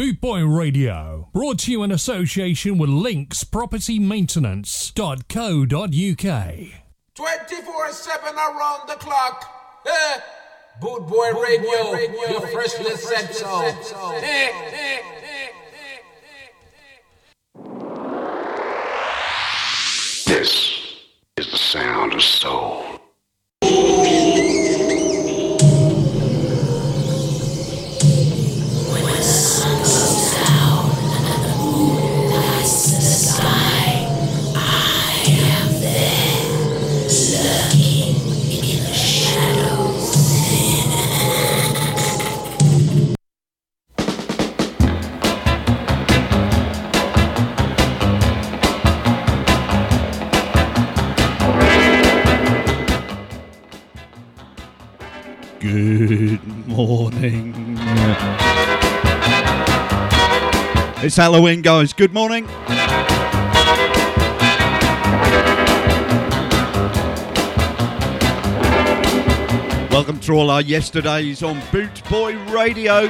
Bootboy Radio, brought to you in association with Links Property Maintenance.co.uk. 24 7 around the clock. Eh? Bootboy Radio, Radio, your freshly said so. Eh, eh, This is the sound of soul. It's Halloween, guys. Good morning. Welcome to all our yesterdays on Boot Boy Radio.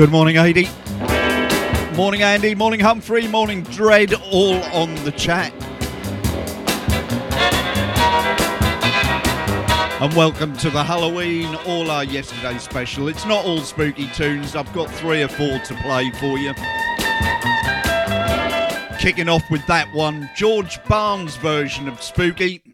Good morning, Adi. Morning, Andy. Morning, Humphrey. Morning, Dread. All on the chat. And welcome to the Halloween All Our Yesterday special. It's not all spooky tunes, I've got three or four to play for you. Kicking off with that one, George Barnes' version of Spooky.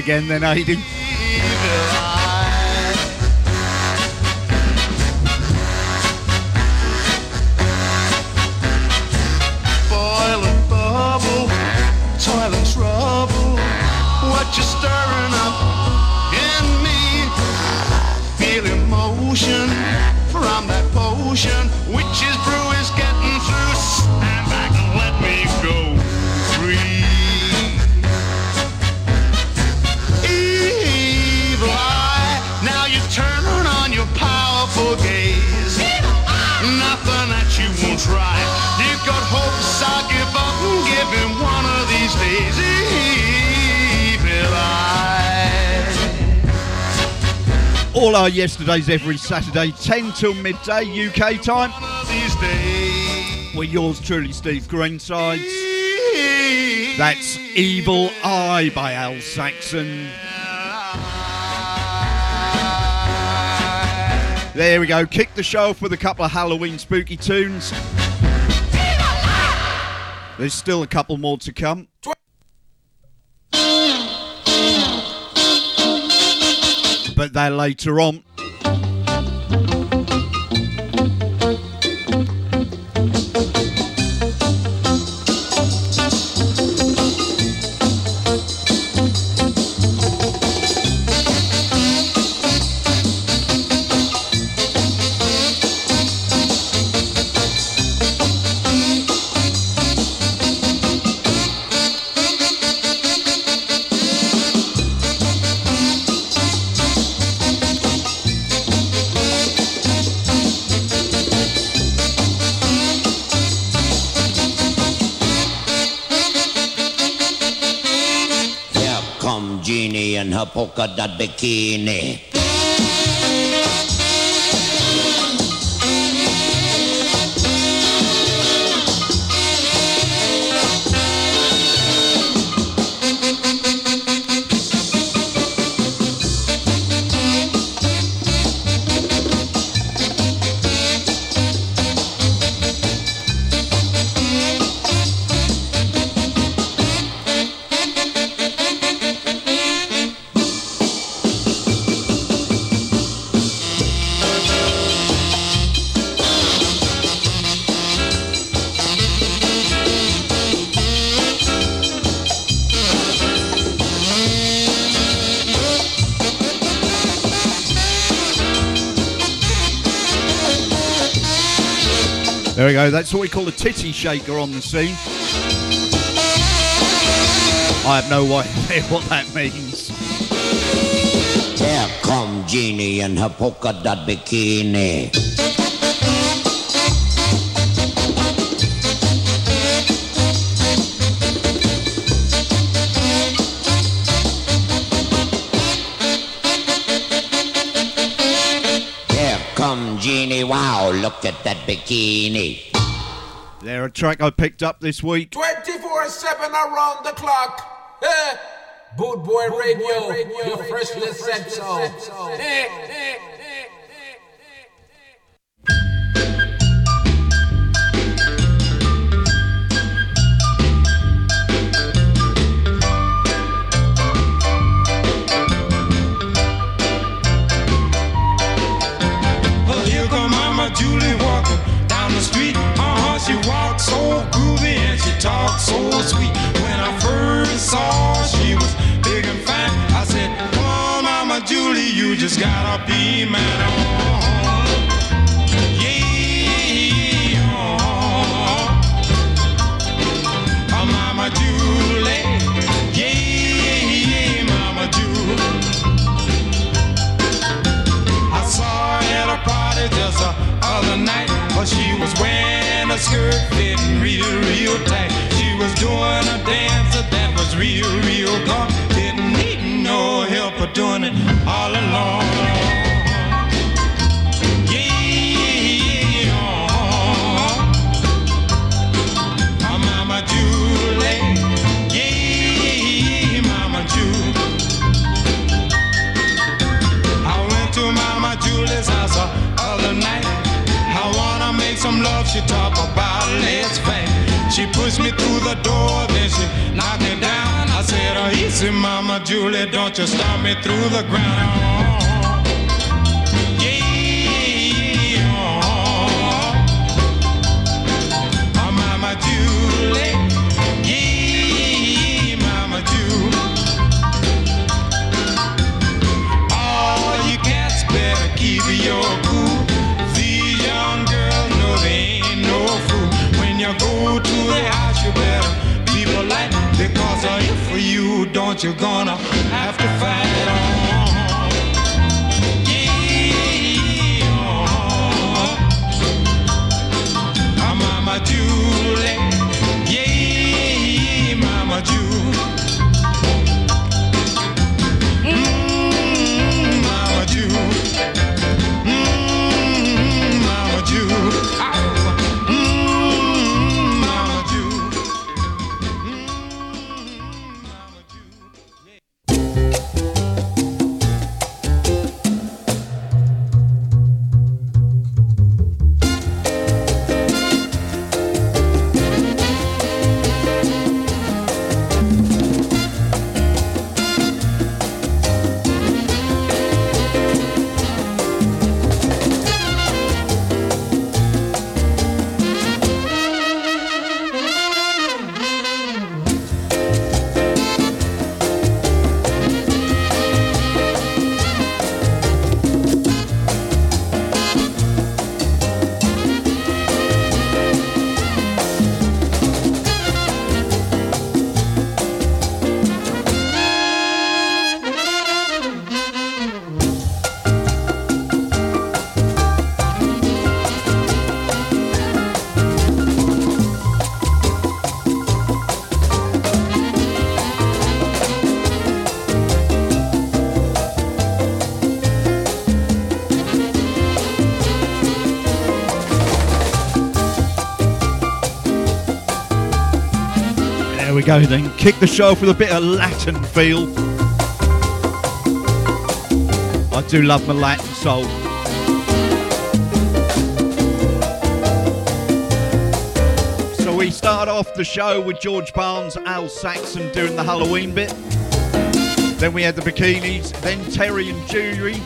Again, then, Adi. All our yesterdays every Saturday, 10 till midday UK time. We're yours truly, Steve Greensides. That's Evil Eye by Al Saxon. There we go. Kick the show off with a couple of Halloween spooky tunes. There's still a couple more to come. But they're later on. Polka dot bikini. That's what we call a titty shaker on the scene. I have no idea what that means. Here come Jeannie in her polka dot bikini. Look at that bikini. They're a track I picked up this week. 24 7 around the clock. Eh. Boot Boy Radio, your freshly said so. Eh, Julie walking down the street. Uh-huh, she walks so groovy and she talks so sweet. When I first saw her, she was big and fine. I said, on, Mama Julie, you just gotta be mine. Uh-huh. Yeah. Uh, Mama Julie, yeah, Mama Julie. I saw her at a party just the other she was wearing a skirt fitting real, real tight. She was doing a dance that was real, real good. Didn't need no help for doing it all alone. Pushed me through the door, then she knocked me down. I said, oh, easy, Mama Julie, don't you stomp me through the ground. You're gonna have to fight we go then. Kick the show off with a bit of Latin feel. I do love my Latin soul. So we start off the show with George Barnes, Al Saxon doing the Halloween bit. Then we had the bikinis, then Terry and Jerry.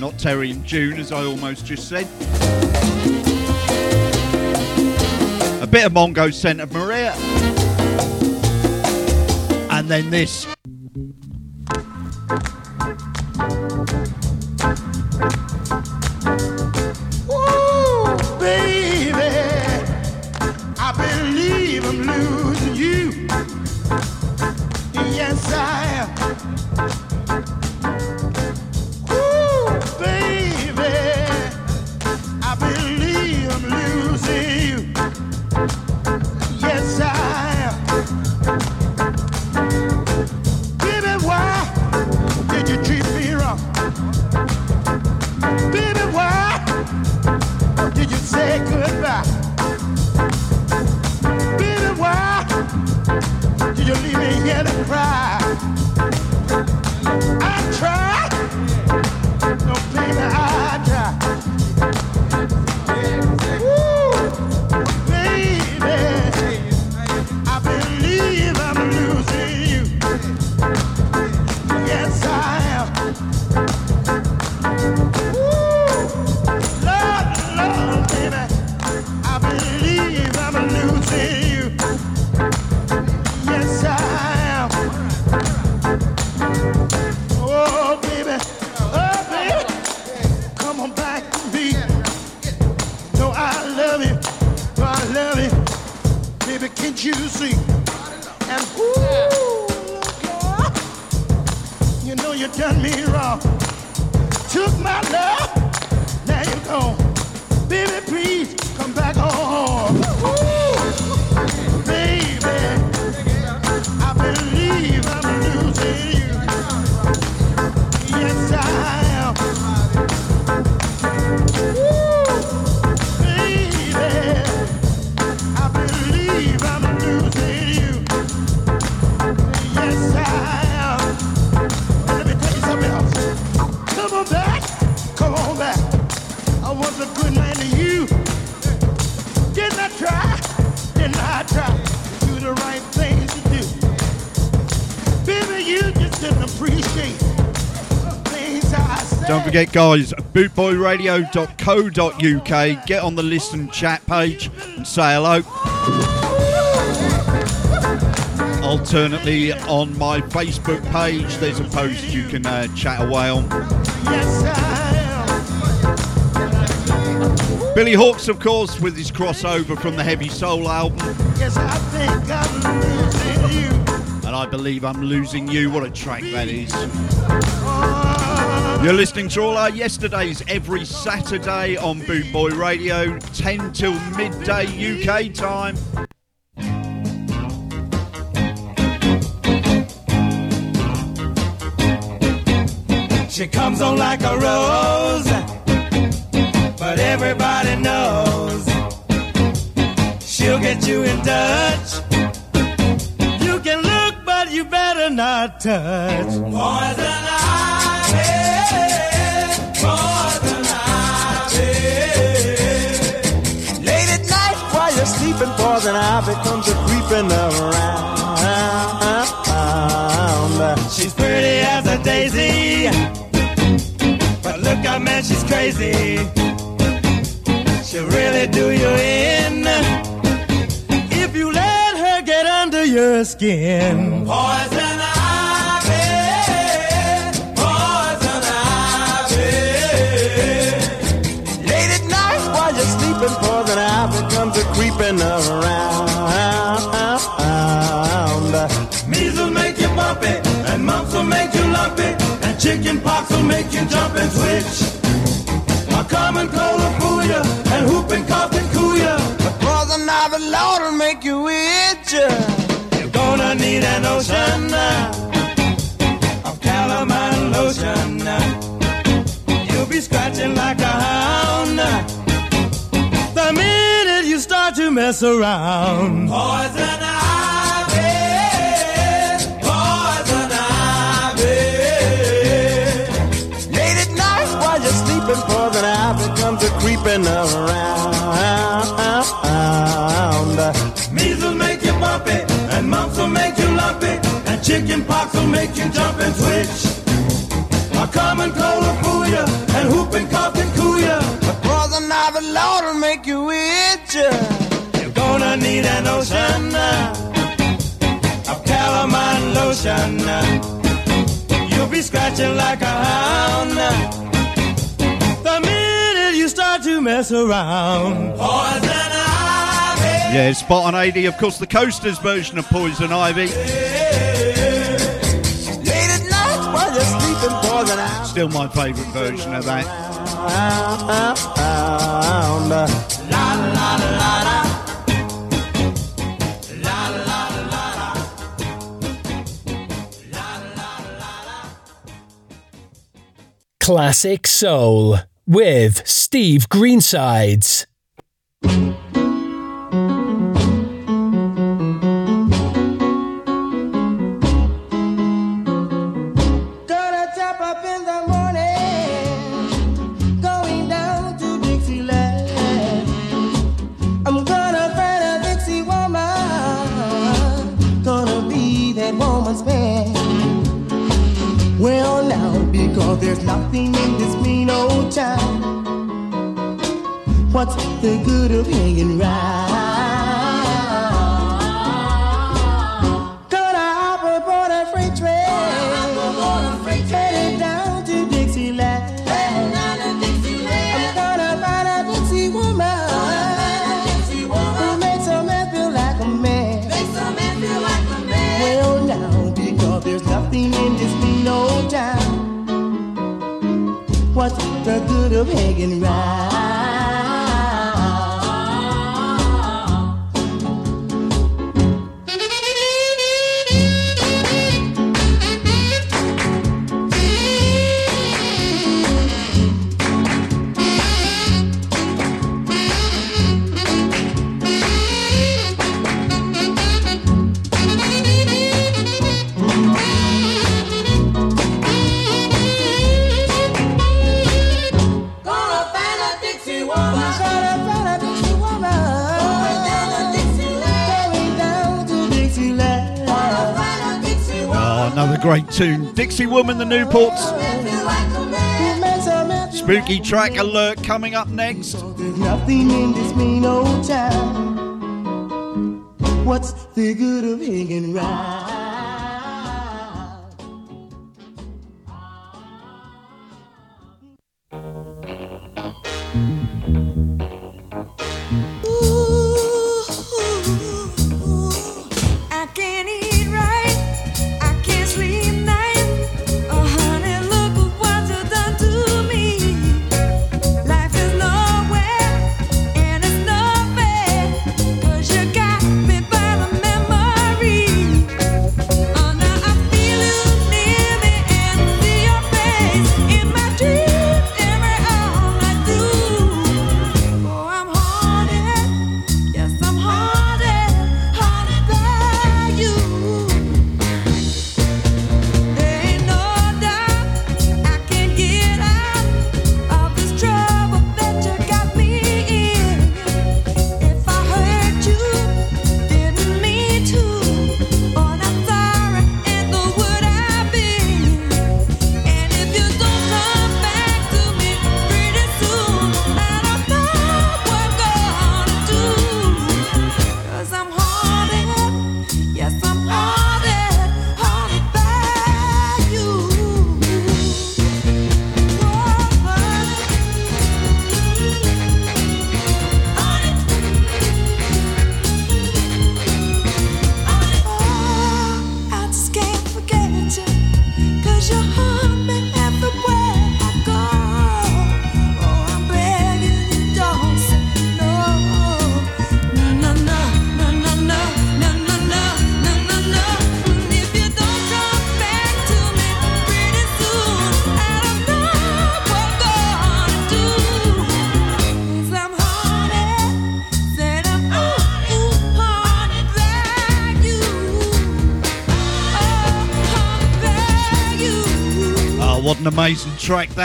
Not Terry and June, as I almost just said. Bit of Mongo Santamaria. And then this. Forget, guys, bootboyradio.co.uk. Get on the listen chat page and say hello. Alternately, on my Facebook page, there's a post you can uh, chat away on. Yes. Billy Hawks, of course, with his crossover from the Heavy Soul album. Yes, I think I'm losing you. And I believe I'm losing you. What a track that is. You're listening to all our yesterdays every Saturday on Bootboy Radio, 10 till midday UK time. She comes on like a rose, but everybody knows she'll get you in touch. You can look, but you better not touch. Poison ivy, sleeping, poison ivy comes a creeping around. She's pretty as a daisy. But look out, man, she's crazy. She'll really do you in if you let her get under your skin. Poison chicken pox will make you jump and switch. A common cold will fool you, and whooping cough and cool you. But poison ivy, Lord, will make you itch. You're gonna need an ocean uh, of calamine lotion. You'll be scratching like a hound. The minute you start to to mess around. Poison ivy, creeping around. Measles make you bumpy, and mumps will make you lumpy, and chicken pox will make you jump and twitch. A common cold will fool you, and whooping cough can cool you. But poison ivy, Lord, will make you itch. You're gonna need an ocean uh, of calamine lotion. uh. You'll be scratching like a hound. To mess around. Poison ivy. Yeah, Spot on Adi, of course, the Coasters version of Poison Ivy. Late at night while you're sleeping, poison ivy. Still my favourite version of that. Classic Soul with Steve Greensides. There's nothing in this town. What's the good of hanging round? The good of tune. Dixie Woman, the Newports. Spooky track alert coming up next. There's nothing in this mean old town. What's the good of hanging round?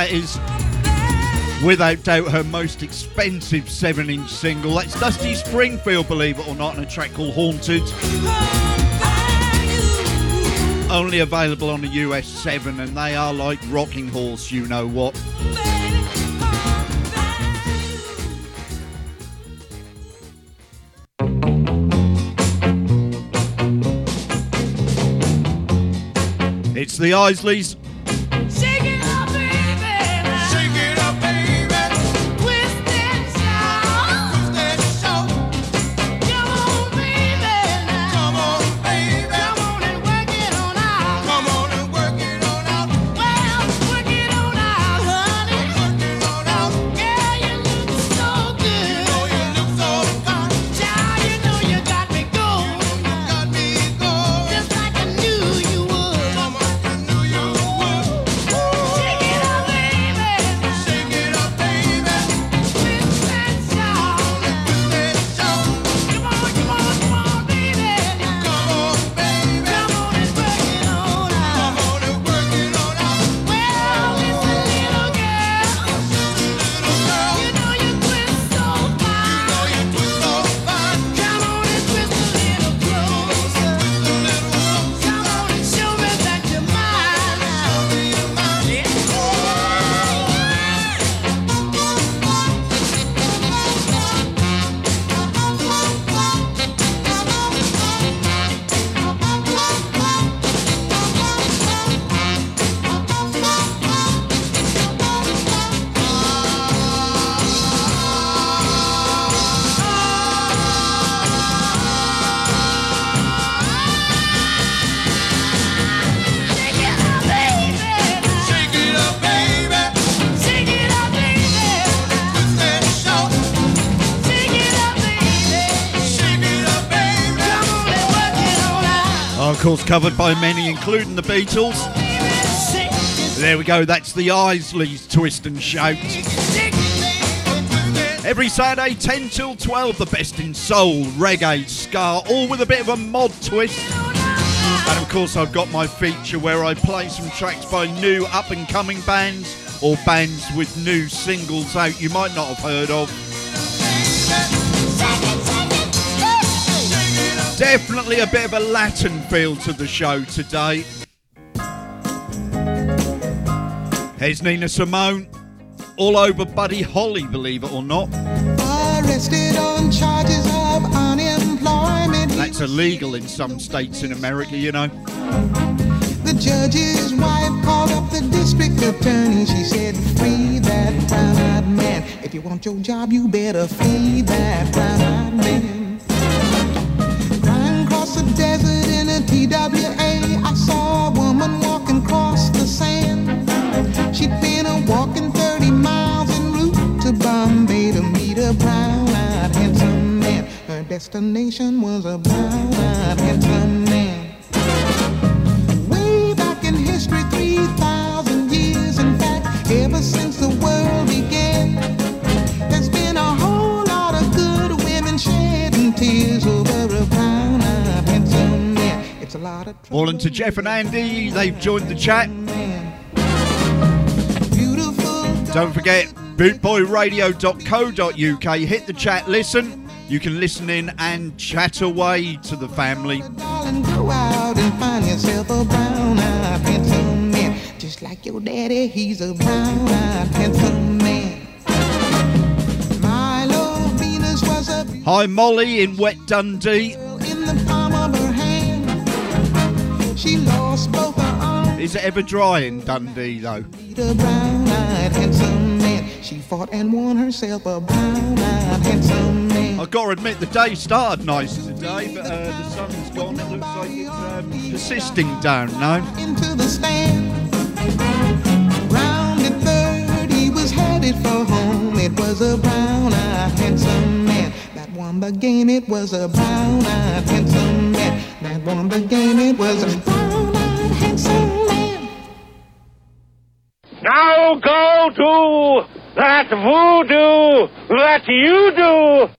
Is. Without doubt, her most expensive 7 inch single. That's Dusty Springfield, believe it or not, on a track called Haunted. Only available on the US 7, and they are like Rocking Horse, you know what. It's the Isleys. Course, covered by many, including the Beatles. There we go, that's the Isleys Twist and Shout. Every Saturday, 10 till 12, the best in soul, reggae, ska, all with a bit of a mod twist. And of course, I've got my feature where I play some tracks by new up and coming bands or bands with new singles out you might not have heard of. Definitely a bit of a Latin feel to the show today. Here's Nina Simone, all over Buddy Holly, believe it or not. Arrested on charges of unemployment. That's illegal in some states in America, you know. The judge's wife called up the district attorney. She said, Free that brown eyed man. If you want your job, you better free that brown eyed man. Destination was a brown eyed handsome man. Way back in history, 3,000 years, in fact, ever since the world began, there's been a whole lot of good women shedding tears over a brown eyed handsome man. It's a lot of Morning to Jeff and Andy, they've joined the chat. Don't forget, bootboyradio.co.uk. Hit the chat, listen. You can listen in and chat away to the family. Darling, go out and find yourself a brown eyed handsome man. Just like your daddy, he's a brown eyed handsome man. Milo Venus was a Hi, Molly in Wet Dundee. in the palm of her hand. She lost both her arms. Is it ever dry in Dundee, though? The brown eyed handsome man. She fought and won herself a brown eyed handsome man. I've got to admit, the day started nice today, but uh, the sun's gone. It looks like it's um, persisting down now. Into the stand. Round at third, he was headed for home. It was a brown eyed handsome man. That won the game. It was a brown eyed handsome man. That won the game. It was a brown eyed handsome man. Now go to that voodoo that you do.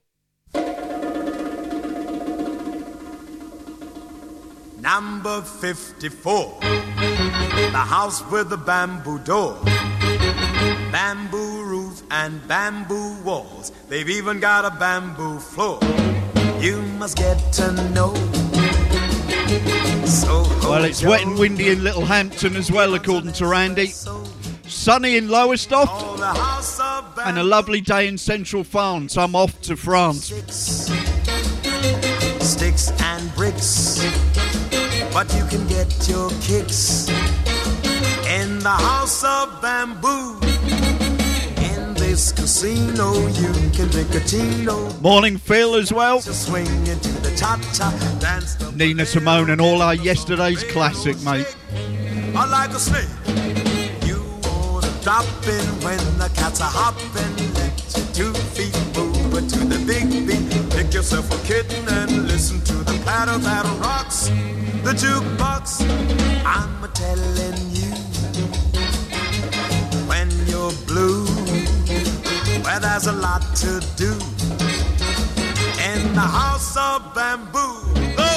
Number 54. The house with the bamboo door. Bamboo roof and bamboo walls. They've even got a bamboo floor. You must get to know. So Well, it's wet and windy in Littlehampton as well, according to Randy. Sunny in Lowestoft. And a lovely day in Central France. I'm off to France. sticks and bricks. But you can get your kicks in the house of bamboo. In this casino, you can drink a chino. Morning, Phil, as well. Swing into the cha cha dance. The Nina Simone and all our yesterday's classic, mate. I like a snake. You to drop in when the cats are hopping. Let your two feet move to the big beat. Pick yourself a kitten and listen to the patter that rocks the jukebox. I'm telling you when you're blue, where there's a lot to do in the house of bamboo.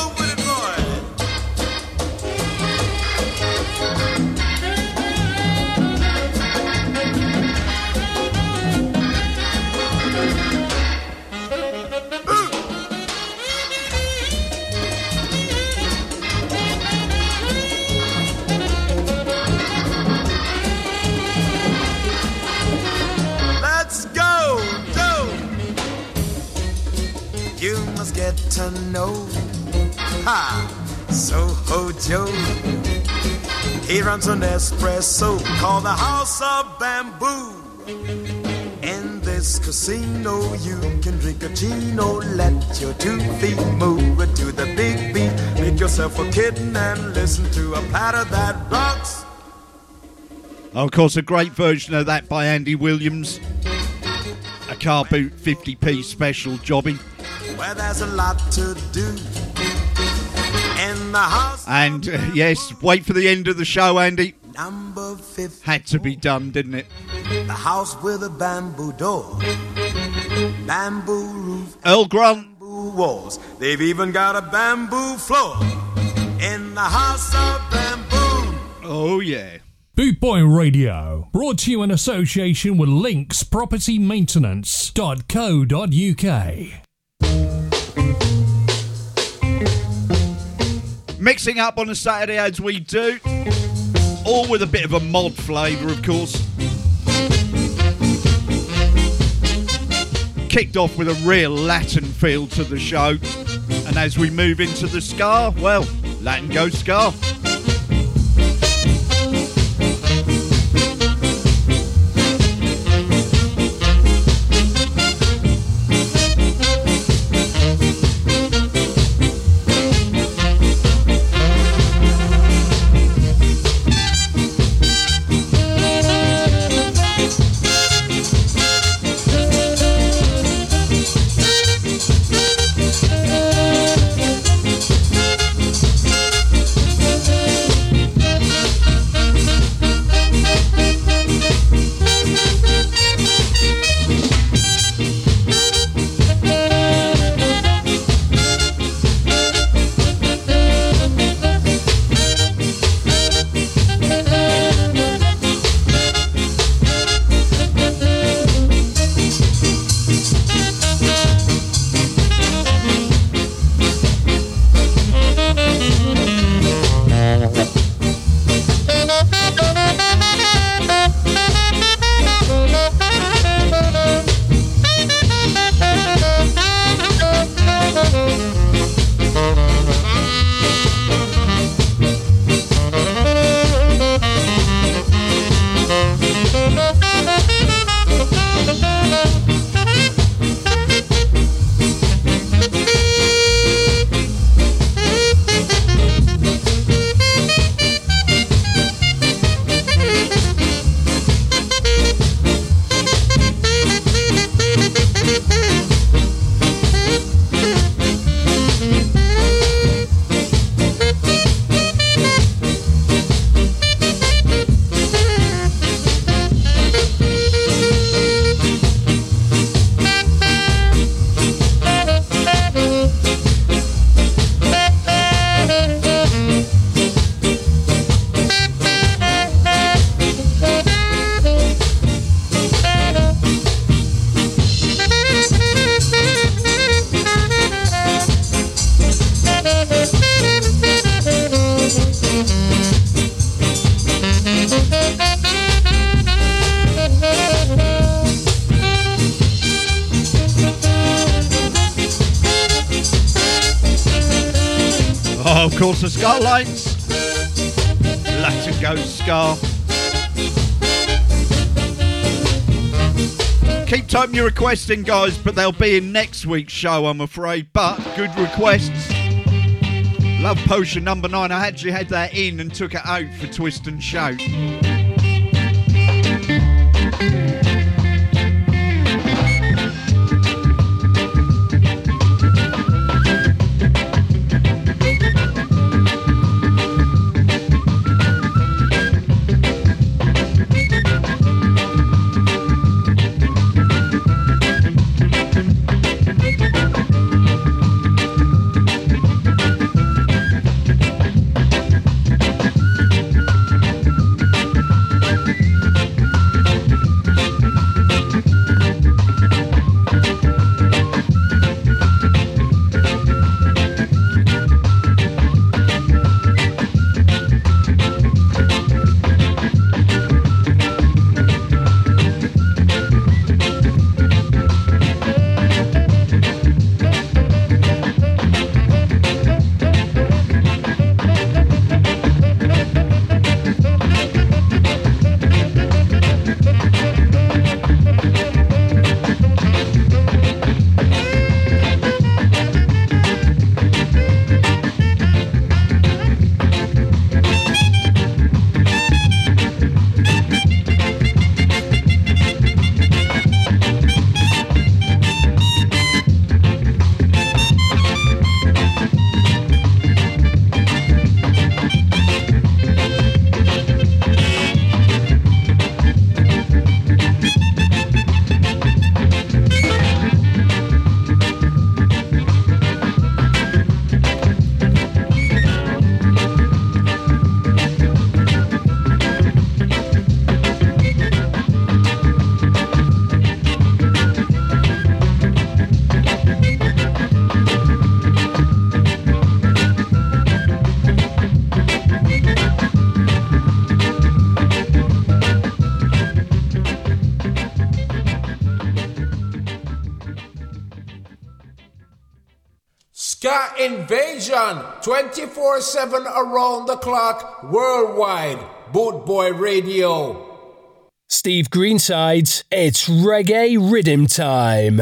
Get to know. Ha! Soho Joe. He runs an espresso called the House of Bamboo. In this casino, you can drink a chino. Let your two feet move to the big beat. Make yourself a kitten and listen to a patter that rocks. Oh, of course, a great version of that by Andy Williams. A car boot 50p special jobby. Where there's a lot to do. In the house And uh, yes, wait for the end of the show, Andy. number 50. Had to be done, didn't it? The house with a bamboo door, bamboo roof, Earl Grant. bamboo walls. They've even got a bamboo floor in the house of bamboo. Oh, yeah. Boot Boy Radio, brought to you in association with Links Mixing up on a Saturday as we do. All with a bit of a mod flavour, of course. Kicked off with a real Latin feel to the show. And as we move into the ska, well, Latin goes ska. course, the Scar Lights. Let it go, Scar. Keep typing your requests in, guys, but they'll be in next week's show, I'm afraid. But good requests. Love Potion number nine. I actually had that in and took it out for Twist and Shout. Vision 24 7 around the clock worldwide. Bootboy Radio. Steve Greenside's It's Reggae Rhythm Time.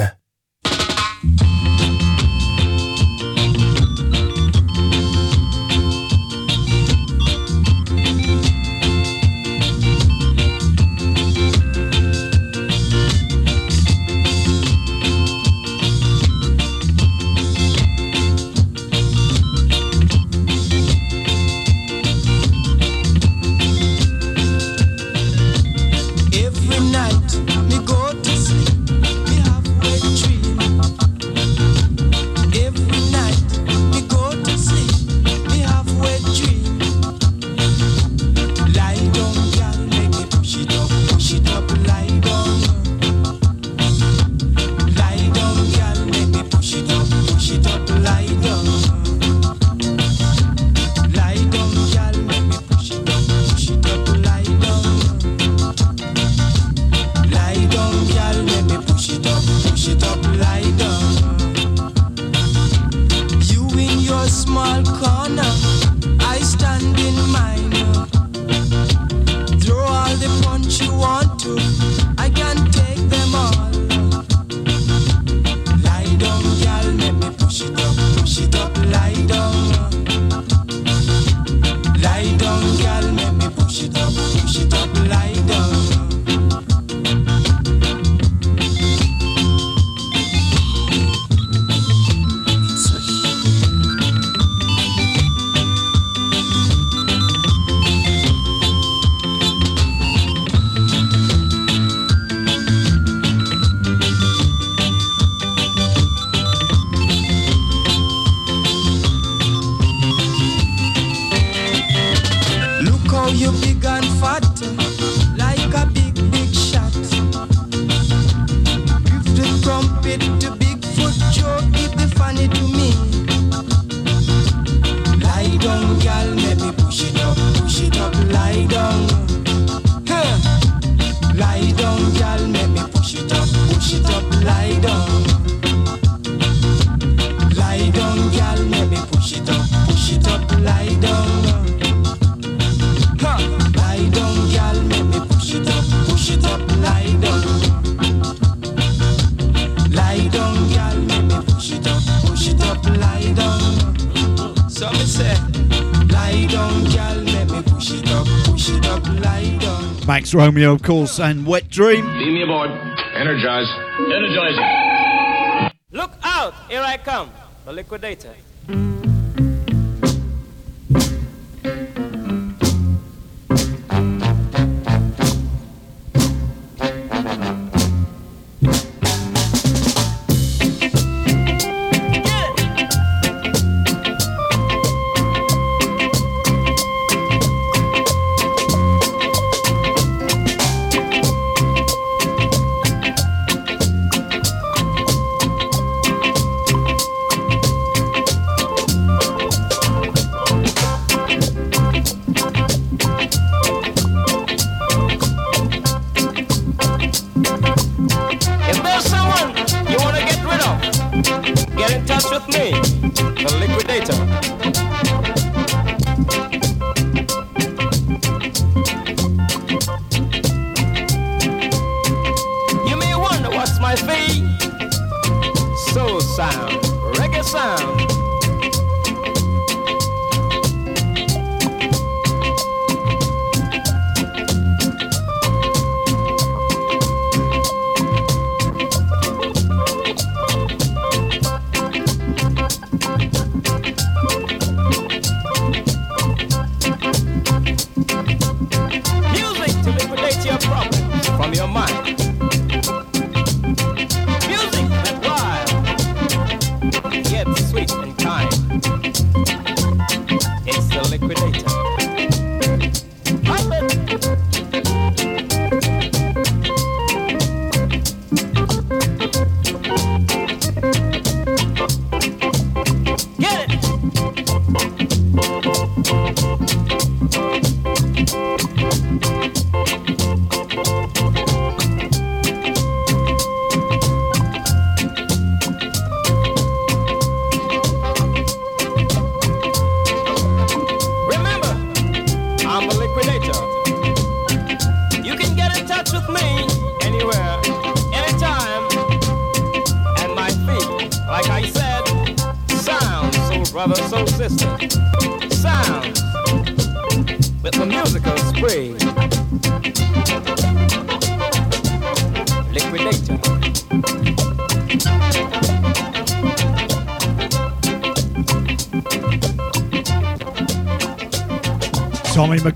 Down. Romeo, of course, and Wet Dream. Beam me aboard. Energize. Energizing. Look out! Here I come, the liquidator.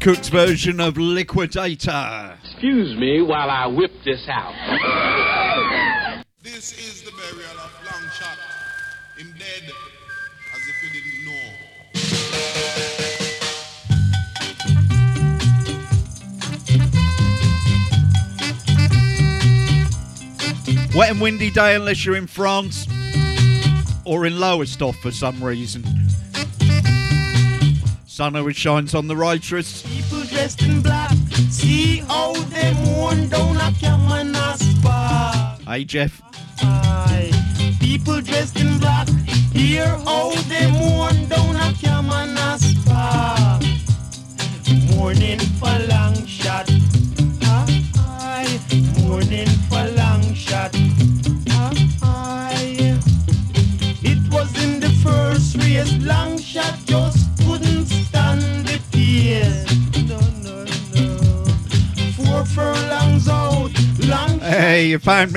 Tommy McCook's version of Liquidator. Excuse me while I whip this out. This is the burial of Longshot. Him dead, as if you didn't know. Wet and windy day unless you're in France or in Lowestoft for some reason. Sun always shines on the righteous. Hey, Jeff.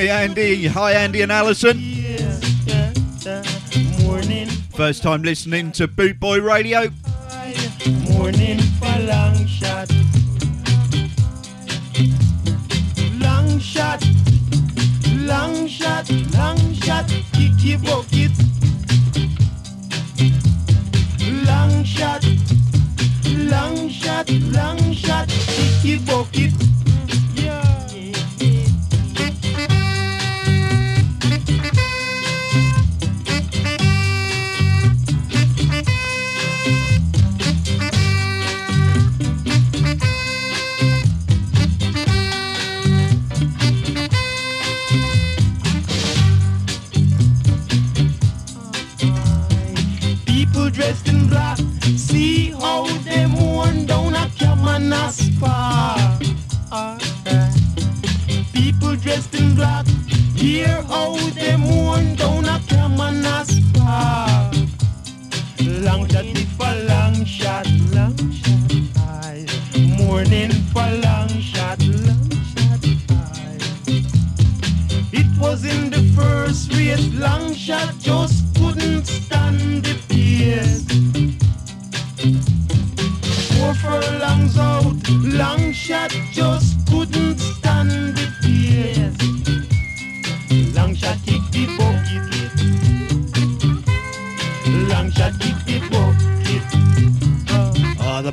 Andy. Hi, Andy and Alison. morning, First time listening to Boot Boy Radio. morning for long shot. Long shot, long shot, long shot, kicky bucket. Long shot, long shot, long shot, kicky bucket. year old and one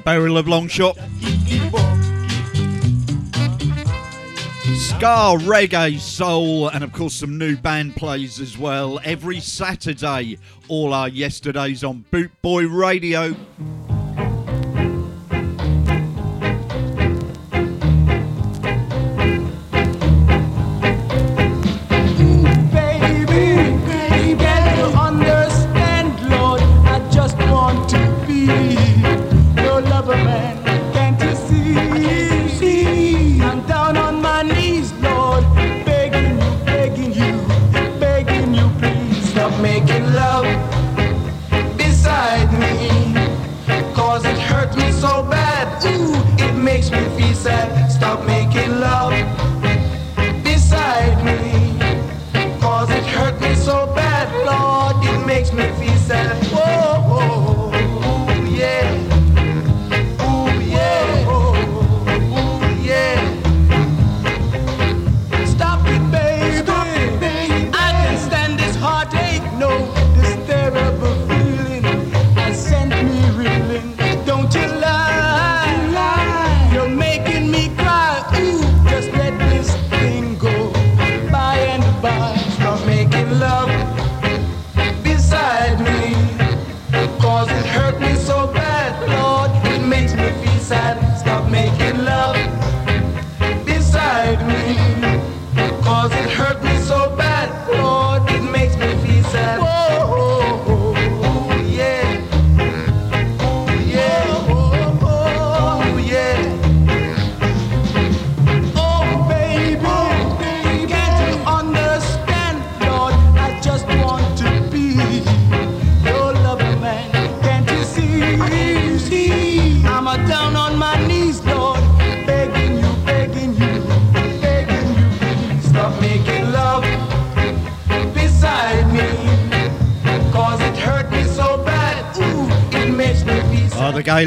Burial of Long Shot. Reggae, soul, and of course some new band plays as well. Every Saturday, all our yesterdays on Boot Boy Radio.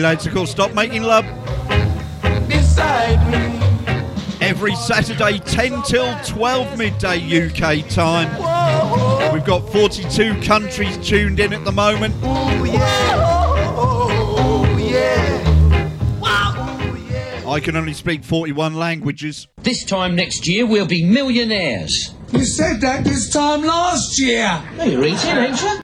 Renegades, of course, Stop Making Love. Every Saturday, 10 till 12 midday UK time. We've got 42 countries tuned in at the moment. I can only speak 41 languages. This time next year, we'll be millionaires. You said that this time last year. No, you're eating, ain't you?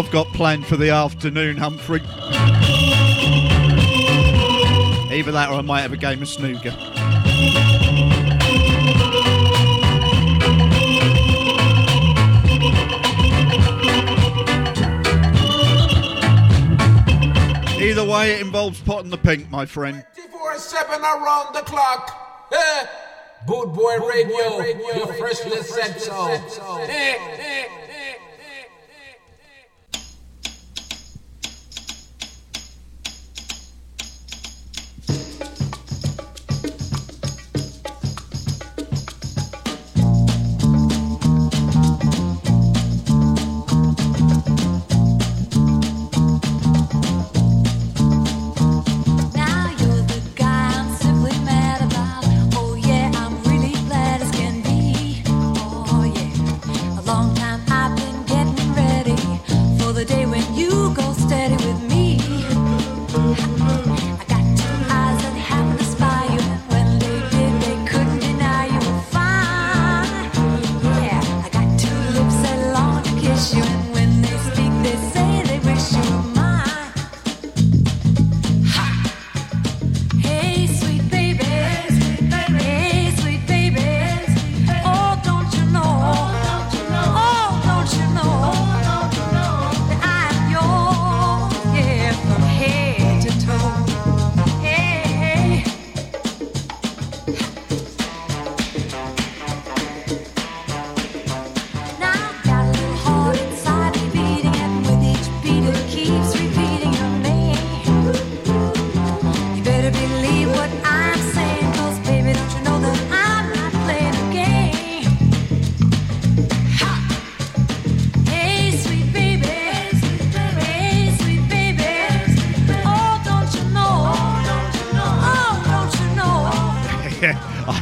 I've got planned for the afternoon, Humphrey. Either that or I might have a game of snooker. Either way, it involves potting the pink, my friend. 24-7 around the clock. Eh. Boy radio, boy radio, your freshness said so. Eh?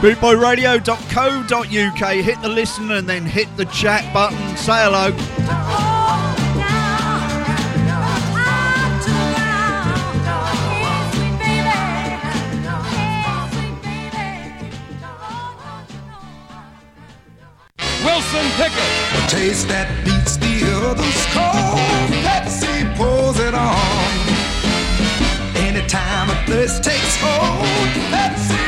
bootboyradio.co.uk. Hit the listen and then hit the chat button. Say hello. Wilson Pickett. The Taste that beats the others cold. Pepsi pulls it on. Anytime a thirst takes hold, Pepsi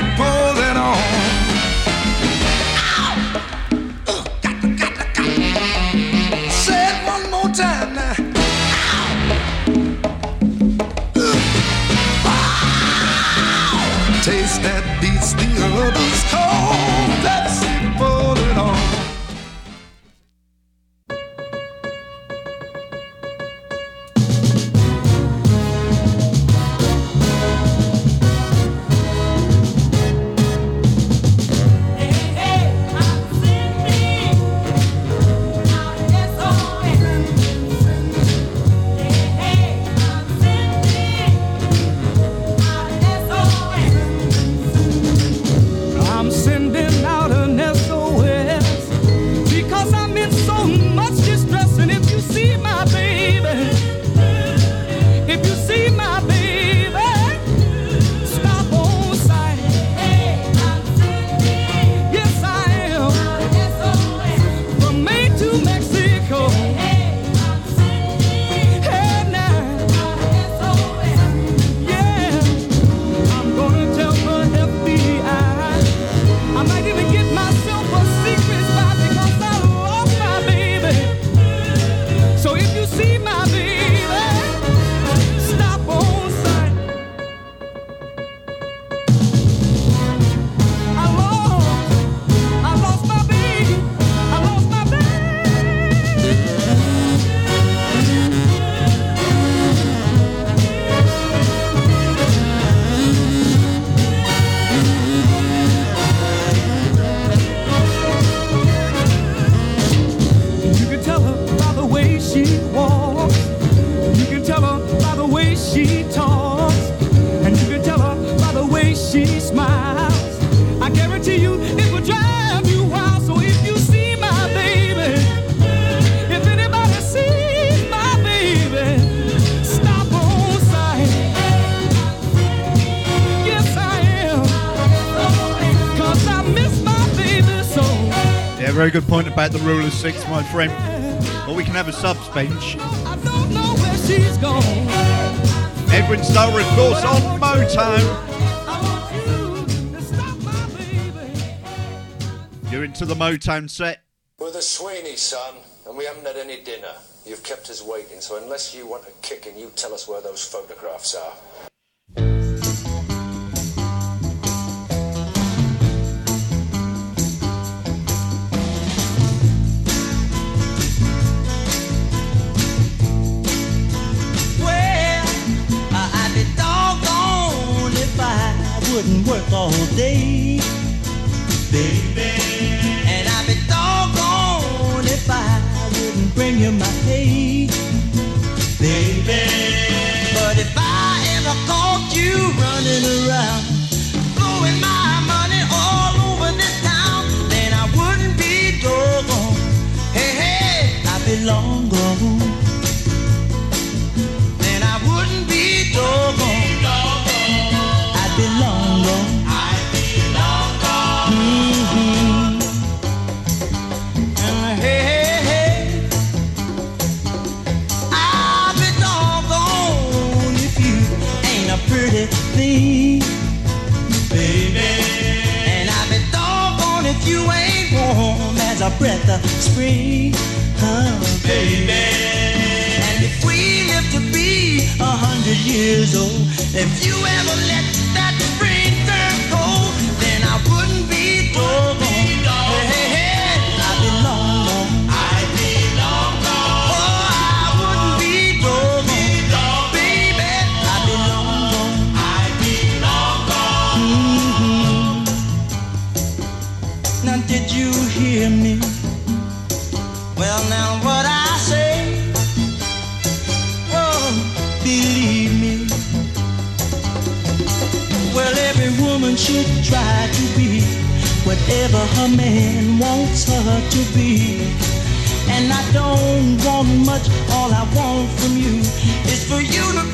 good point about the rule of six, my friend. Or we can have a subs bench. know where she's gone. Edwin Starr, of course, on Motown. You're into the Motown set. We're the Sweeney, son, and we haven't had any dinner. You've kept us waiting, so unless you want a kick and you tell us where those photographs are. I wouldn't work all day, baby. And I'd be doggone if I wouldn't bring you my hay, baby. But if I ever caught you running around, breath of spring, huh, baby. And if we live to be a hundred years old, if you ever let that spring turn cold, then I wouldn't be doggone. Whatever her man wants her to be. And I don't want much, all I want from you is for you to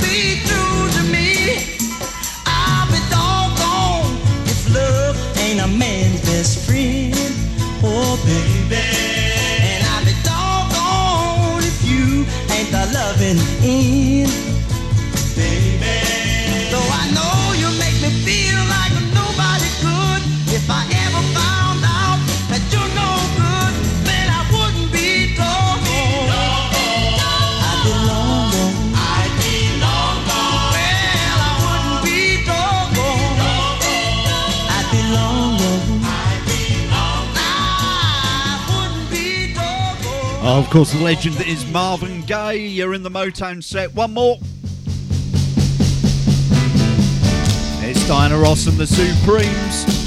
Oh, of course, the legend is Marvin Gaye. You're in the Motown set. One more. It's Diana Ross and the Supremes.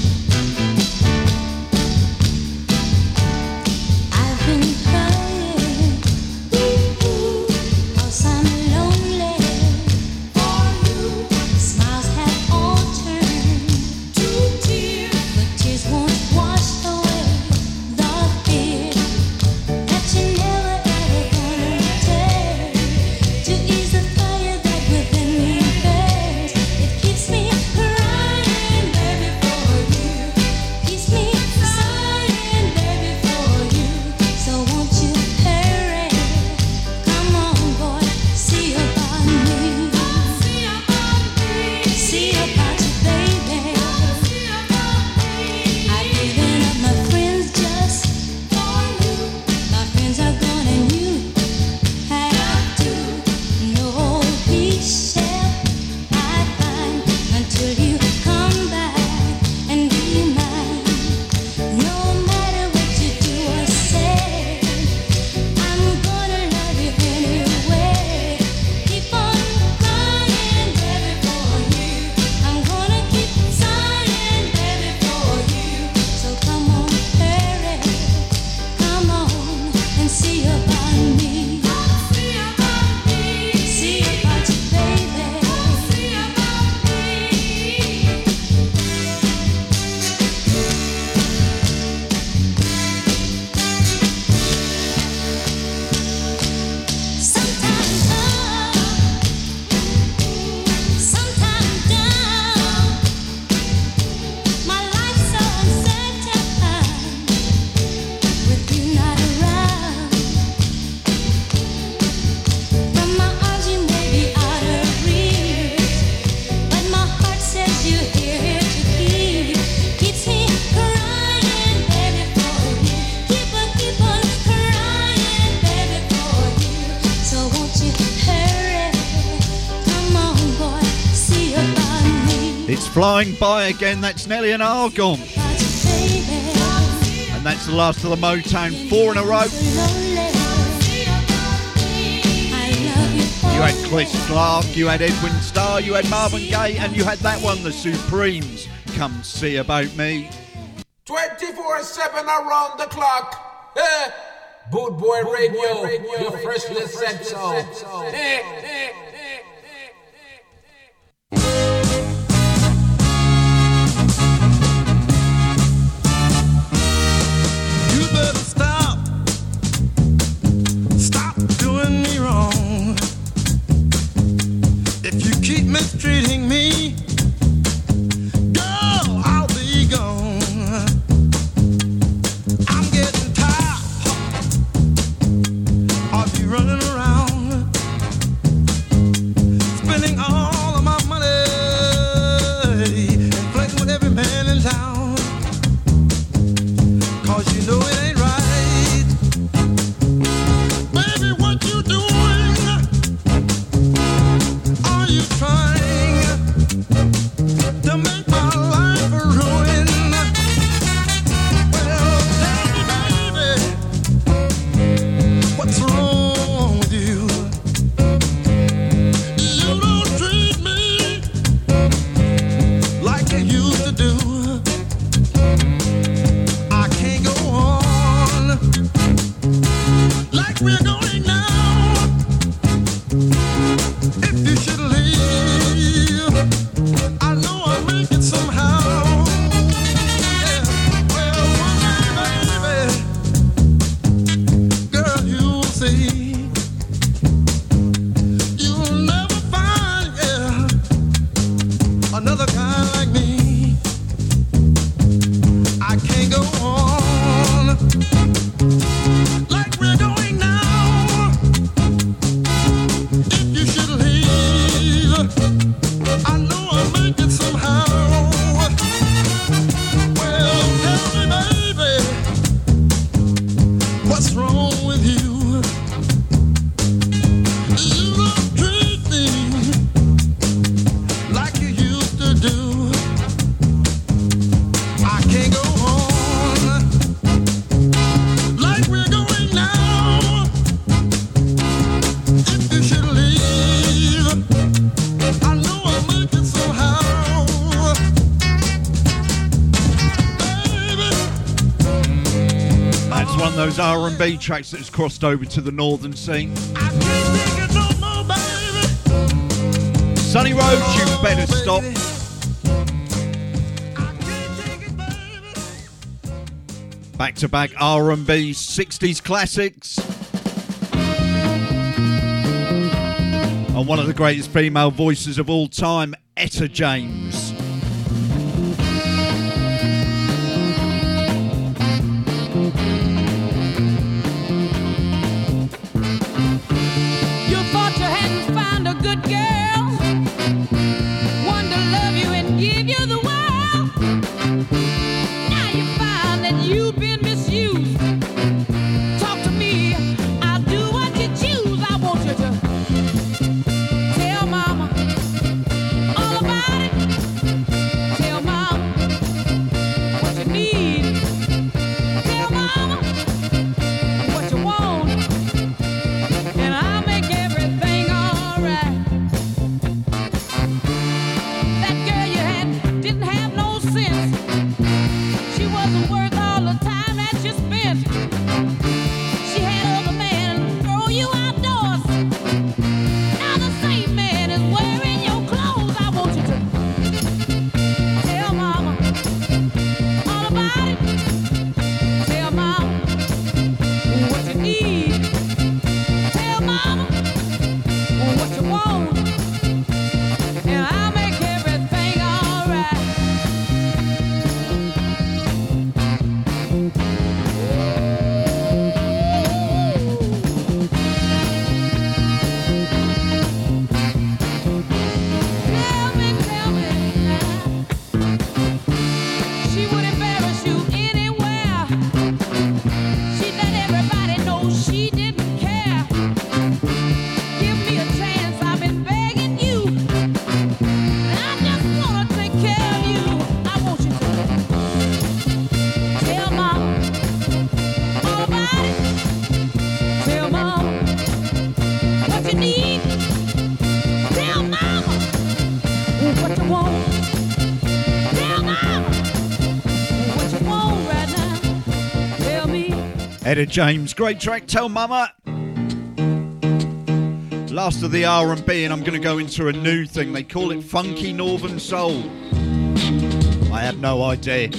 Again. That's Nelly and Argon. And that's the last of the Motown. Four in a row. You had Chris Clark, you had Edwin Starr, you had Marvin Gaye, and you had that one, the Supremes. Come see about me. 24 7 around the clock. Boot Boy Radio, your. Eh, eh. You R&B tracks that has crossed over to the northern scene. Sunny Roads, you better stop. Back to back R&B 60s classics. And one of the greatest female voices of all time, Etta James. James, great track. Tell Mama. Last of the R and B, and I'm going to go into a new thing. They call it funky northern soul. I have no idea.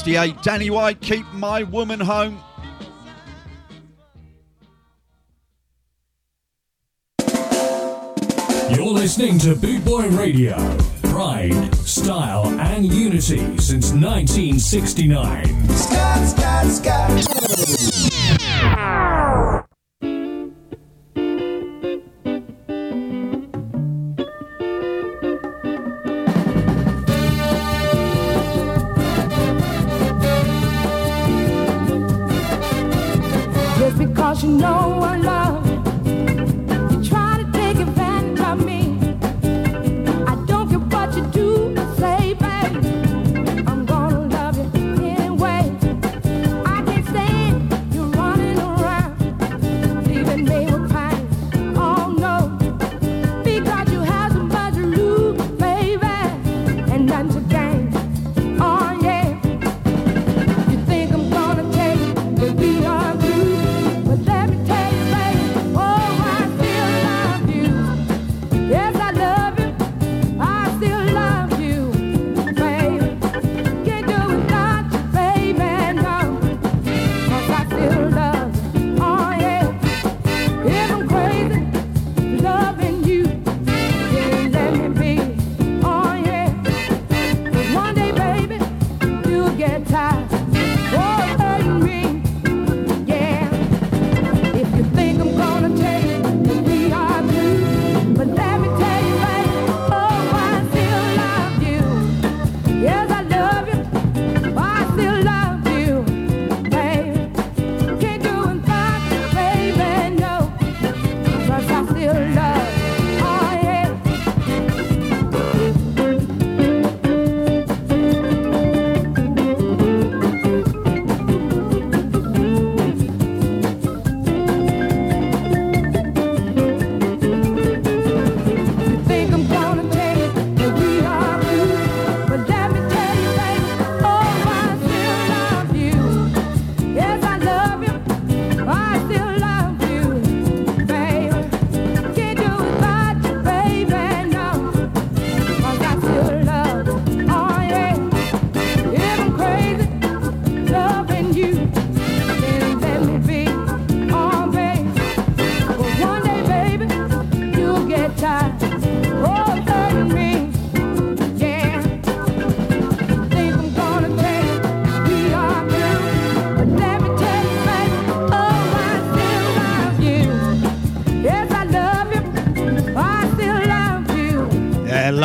68. Danny White, keep my woman home. You're listening to Boot Boy Radio. Pride, style, and unity since 1969.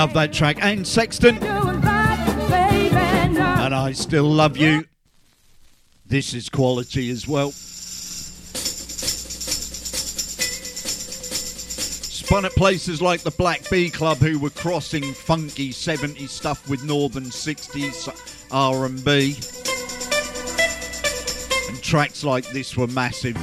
Love that track. Ann Sexton. And I still love you. This is quality as well. Spun at places like the Black Bee Club, who were crossing funky 70s stuff with northern 60s R&B. And tracks like this were massive.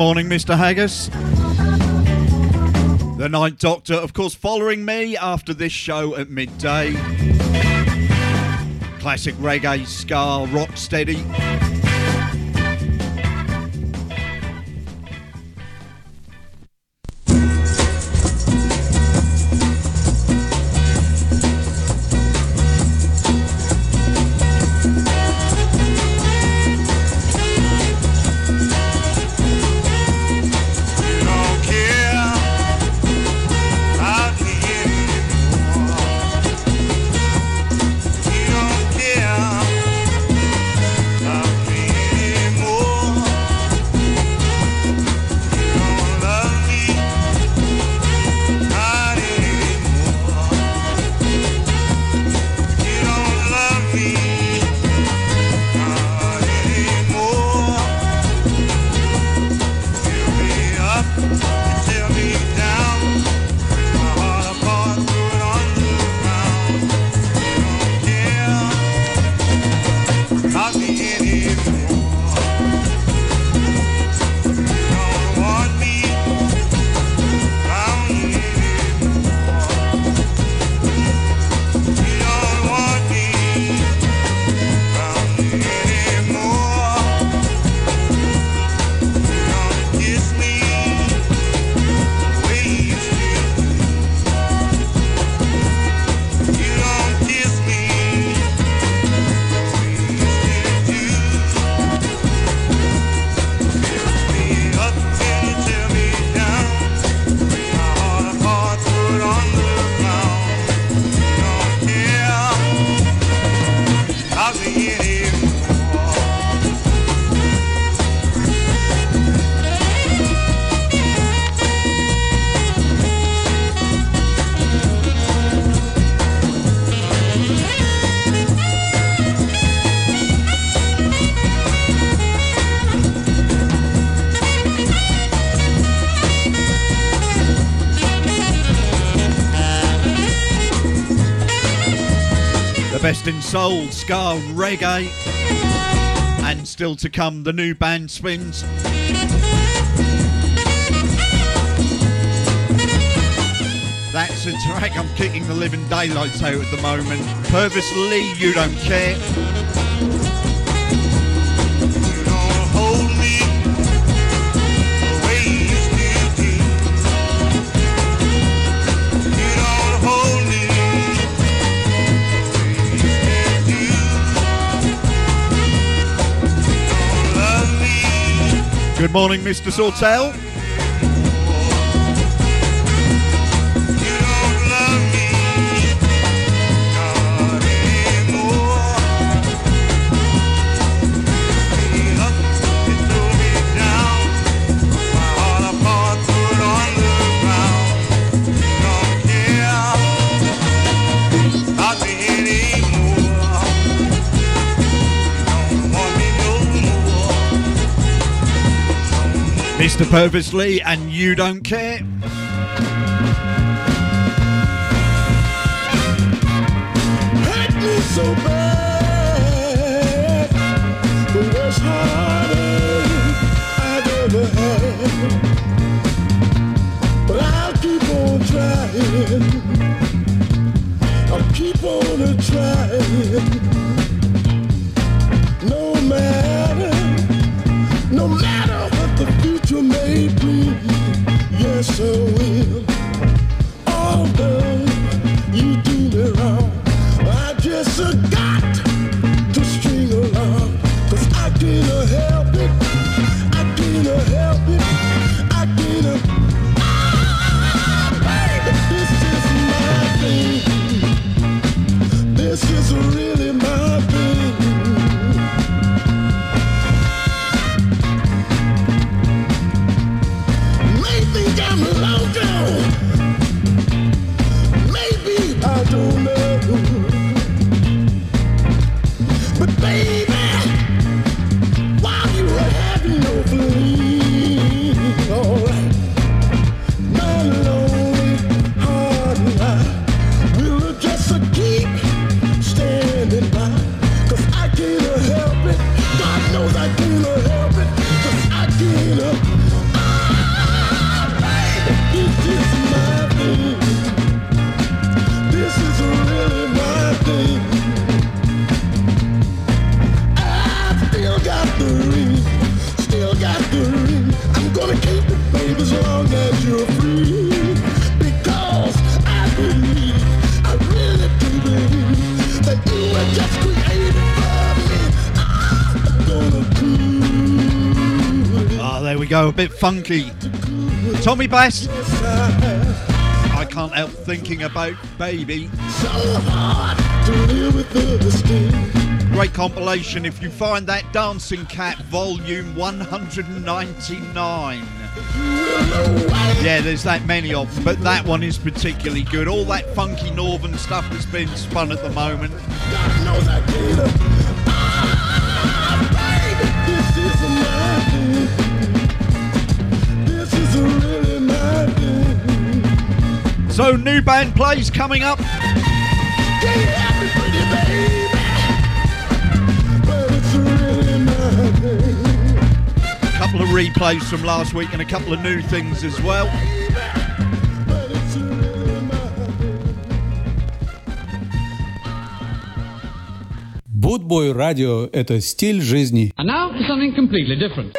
Morning, Mr. Haggis. The Night Doctor, of course, following me after this show at midday. Classic reggae, ska, rock steady. Northern Soul, Ska, Reggae. And still to come, the new band spins. That's a track I'm kicking the living daylights out at the moment. Purvis Lee, You Don't Care. Good morning, Mr. Sortel. Mr. Lee, and you don't care. hurt me so bad. Yes, I will. Funky. Tommy Bass. I can't help thinking about Baby. Great compilation if you find that Dancing Cat volume 199. Yeah, there's that many of them, but that one is particularly good. All that funky northern stuff that's been spun at the moment. So, new band plays coming up. Can't have me, pretty baby. But it's really my thing. A couple of replays from last week and a couple of new things as well. But it's really my Bootboy радио – это стиль жизни. And now for something completely different.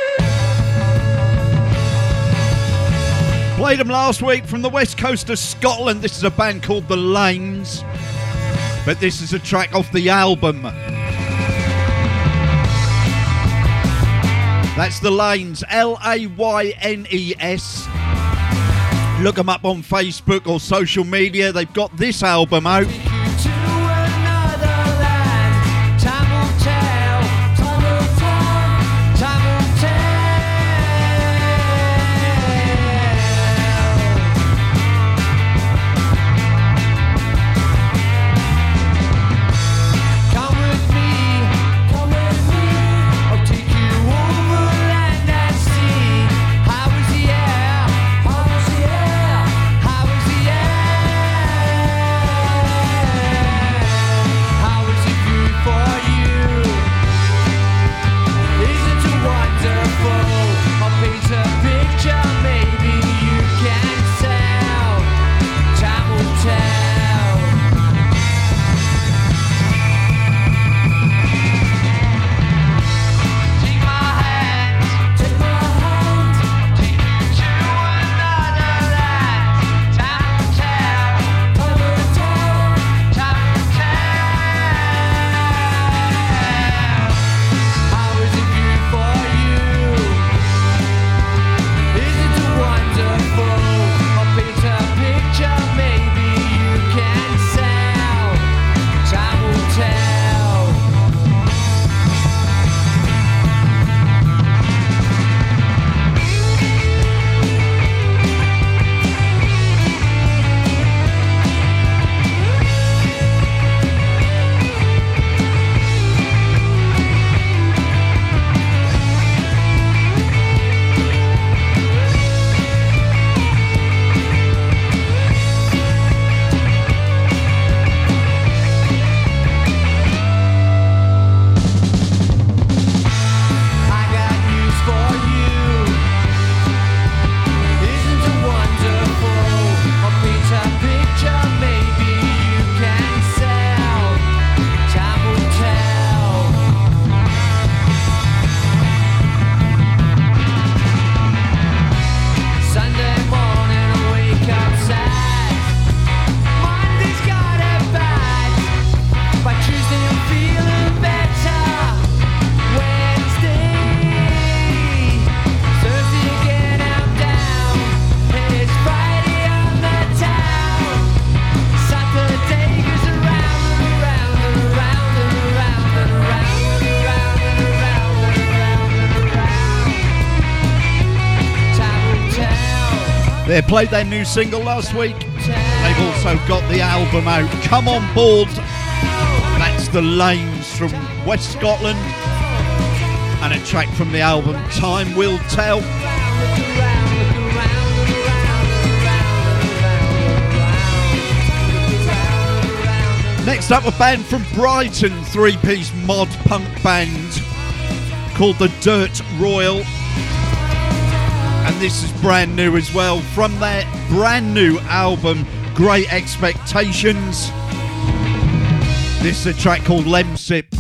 Played them last week from the west coast of Scotland. This is a band called The Laynes, but this is a track off the album. That's The Laynes, L A Y N E S. Look them up on Facebook or social media. They've got this album out. Played their new single last week. They've also got the album out. Come on board. That's the Laynes from West Scotland. And a track from the album Time Will Tell. Next up, a band from Brighton, three piece mod punk band called the Dirt Royal. This is brand new as well from their brand new album, Great Expectations. This is a track called Lemsip.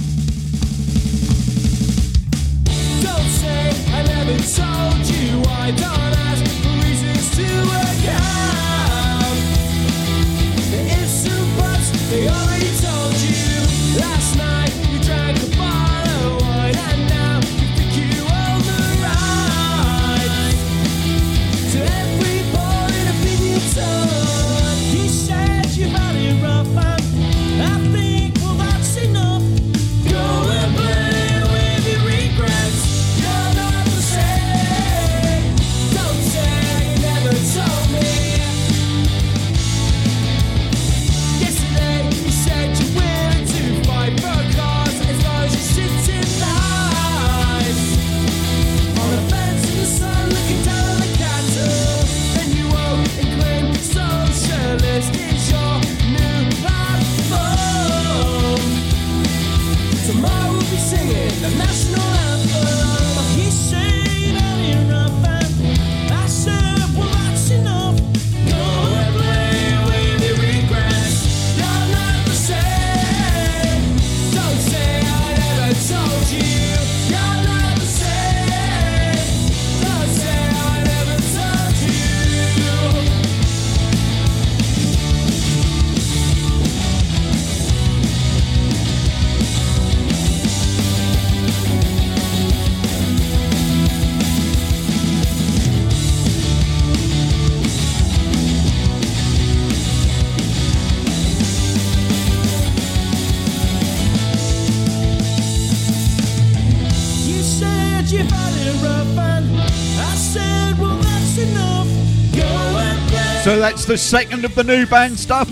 That's the second of the new band stuff.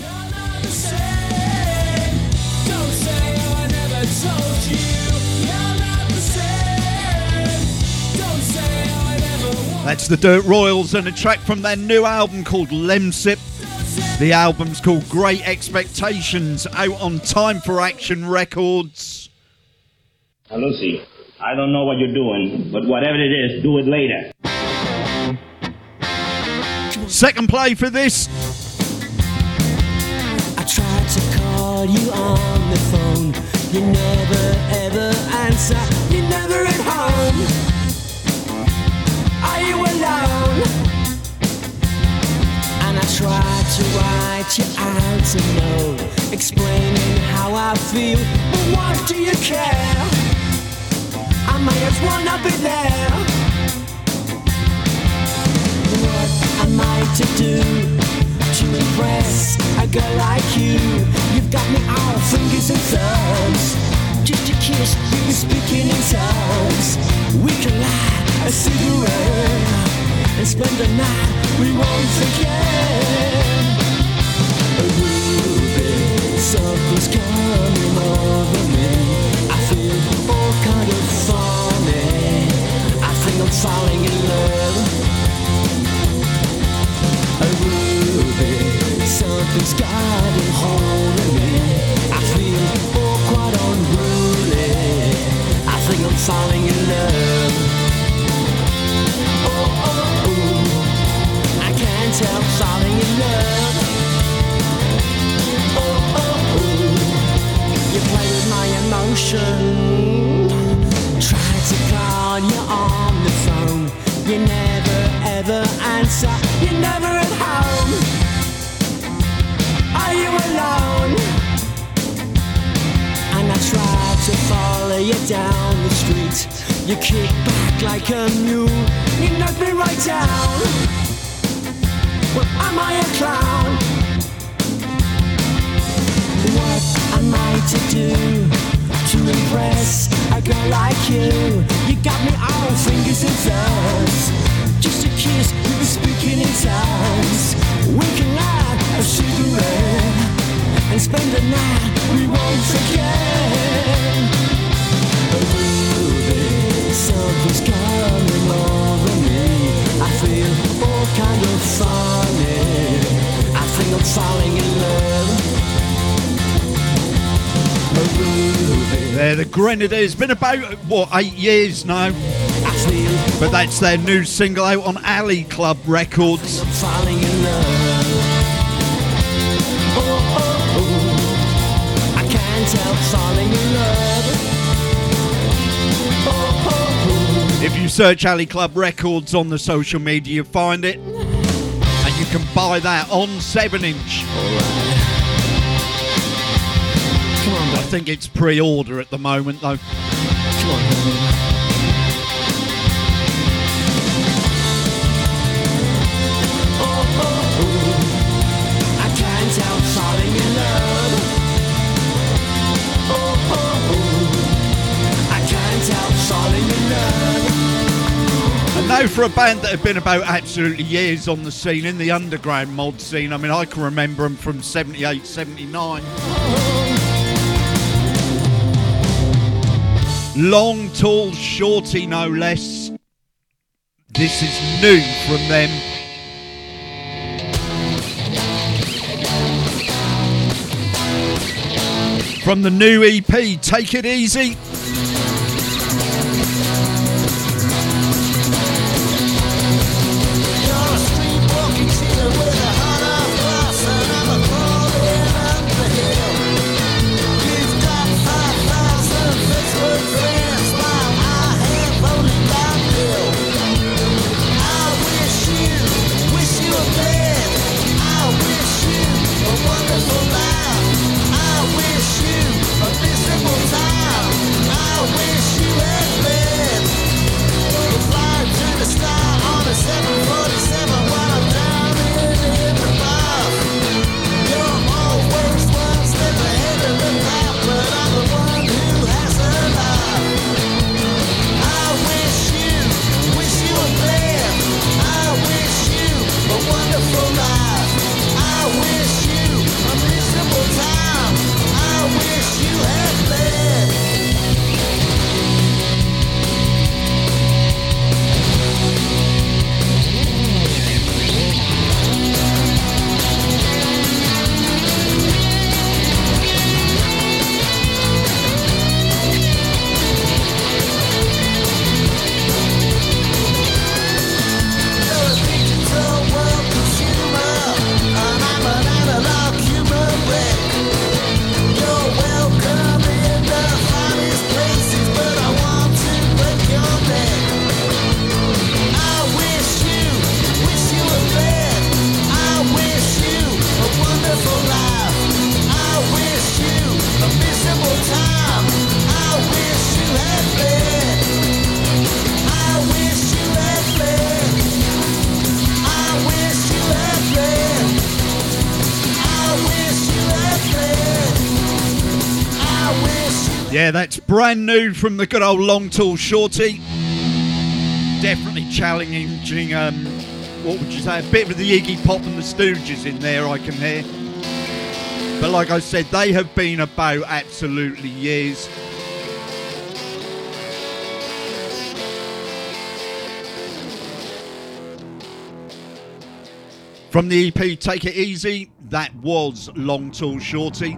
That's the Dirt Royals and a track from their new album called Lemsip. The album's called Great Expectations, out on Time for Action Records. Lucy, I don't know what you're doing, but whatever it is, do it later. Second play for this. I tried to call you on the phone. You never ever answer. You're never at home. Are you alone? And I tried to write you out a note explaining how I feel. But do you care? I may as well not be there. Am I to do to impress a girl like you? You've got me all fingers and thumbs. Just a kiss, you be speaking in tongues. We can light a cigarette and spend the night we won't forget. Ruby, something's coming over me. I feel all kind of funny. I think I'm falling in love. Something's got a hold of me. I feel all quite unruly. I think I'm falling in love. Oh, oh, oh. I can't help falling in love. Oh, oh, oh. You play with my emotion. Try to call you on the phone. You never ever answer. You're never at home. Are you alone? And I try to follow you down the street. You kick back like a mule. You knock me right down. Well, am I a clown? Spend the night we won't forget. Something's coming over me. I feel all kind of funny. I think I'm falling in love. Ooh, They're the Grenadiers. Been about, what, eight years now? But that's their new single out on Alley Club Records. Search Alley Club Records on the social media, you find it. And you can buy that on 7 inch. On, I think it's pre order at the moment, though. Love. And now for a band that have been about absolutely years on the scene, in the underground mod scene. I mean, I can remember them from 78, 79. Long, tall, shorty, no less. This is new from them. From the new EP, Take It Easy. Yeah, that's brand new from the good old Long Tall Shorty. Definitely challenging, um, what would you say, a bit of the Iggy Pop and the Stooges in there, I can hear. But like I said, they have been about absolutely years. From the EP Take It Easy, that was Long Tall Shorty.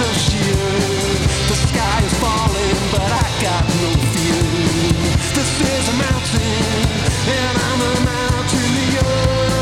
so sheer. The sky is falling, but I got no fear. This is a mountain, and I'm a mountaineer.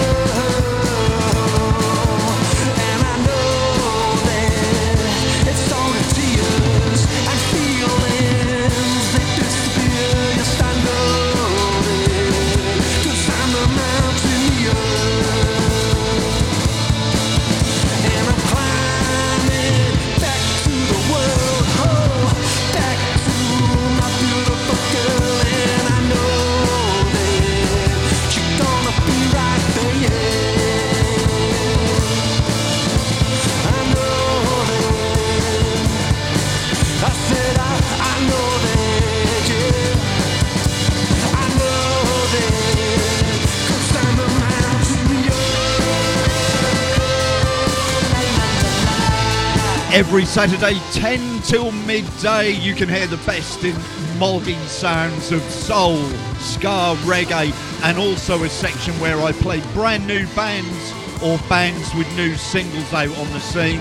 Every Saturday, 10 till midday, you can hear the best in multi sounds of soul, ska, reggae, and also a section where I play brand new bands or bands with new singles out on the scene.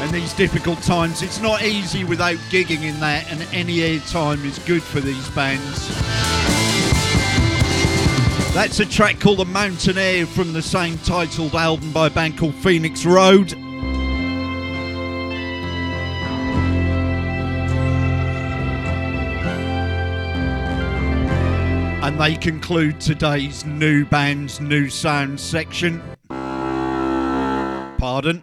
And these difficult times, it's not easy without gigging in that, and any airtime is good for these bands. That's a track called The Mountaineer from the same titled album by a band called Phoenix Road. And they conclude today's new bands, new sounds section. Pardon?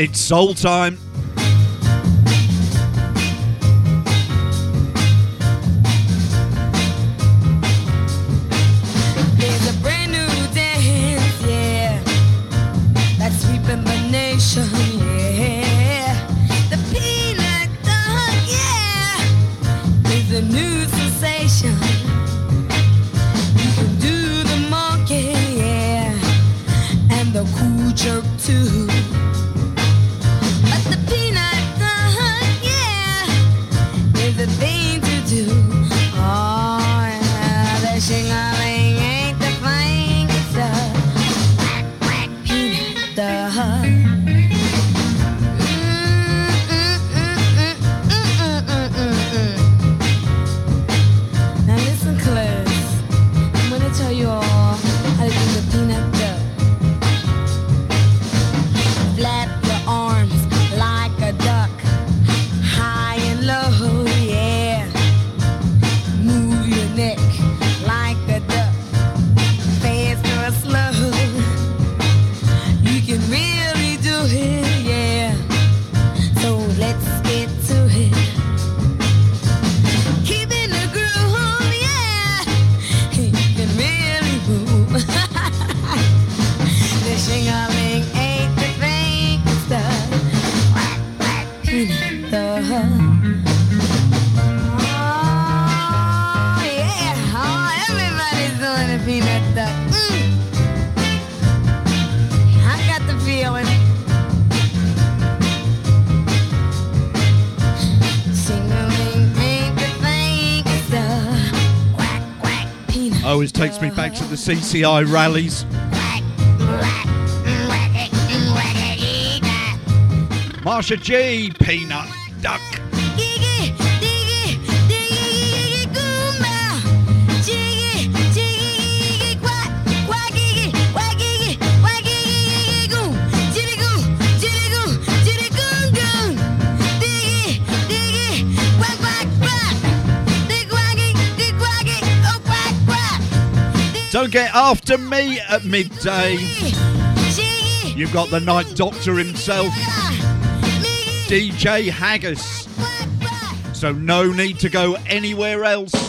It's soul time. to the CCI rallies. Marsha G, Peanut. Get after me at midday. You've got the night doctor himself, DJ Haggis. So, no need to go anywhere else.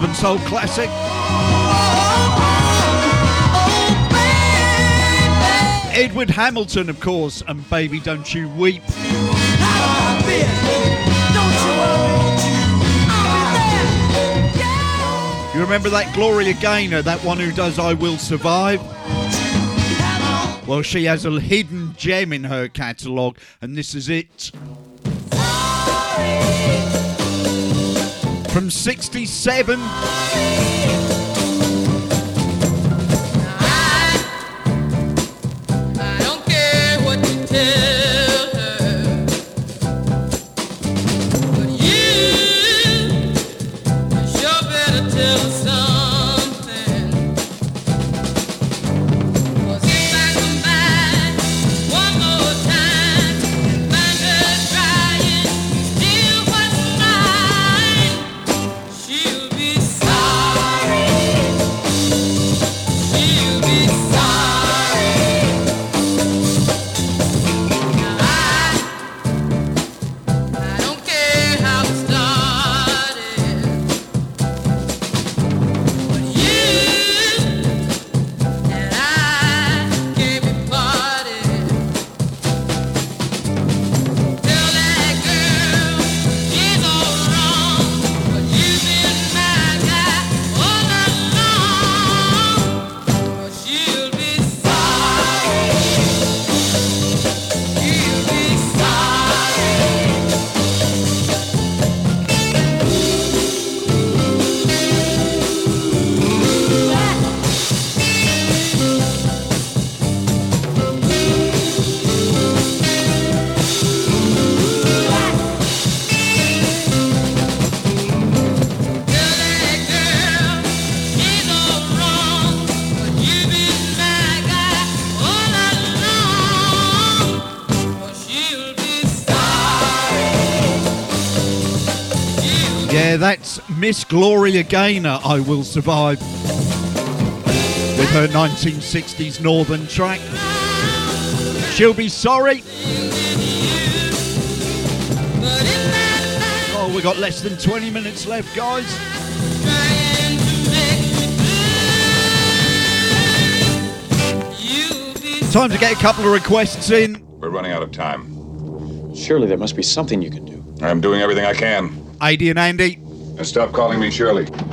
Northern Soul Classic. Edward Hamilton, of course, and Baby Don't You Weep. You remember that Gloria Gaynor, that one who does I Will Survive? Well, she has a hidden gem in her catalogue, and this is it. Sorry from 67. Miss Gloria Gaynor, uh, I Will Survive. With her 1960s Northern track. She'll be sorry. Oh, we've got less than 20 minutes left, guys. Time to get a couple of requests in. We're running out of time. Surely there must be something you can do. I'm doing everything I can. Adi and Andy. And stop calling me Shirley.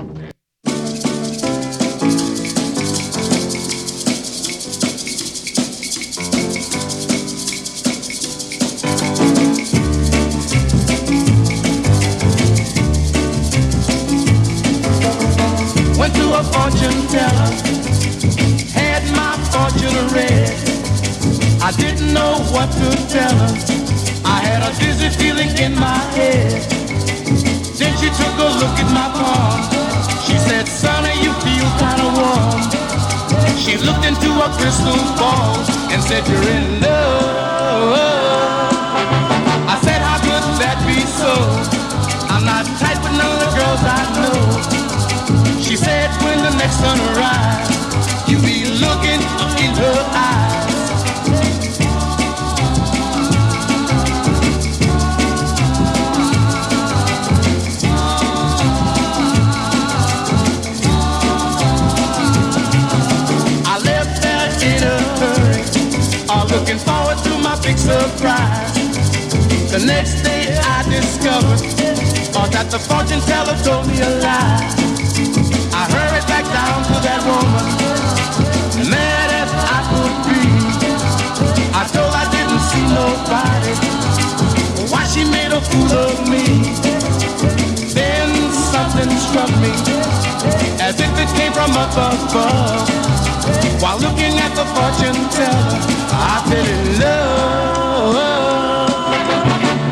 Looking at the fortune teller, I fell in love.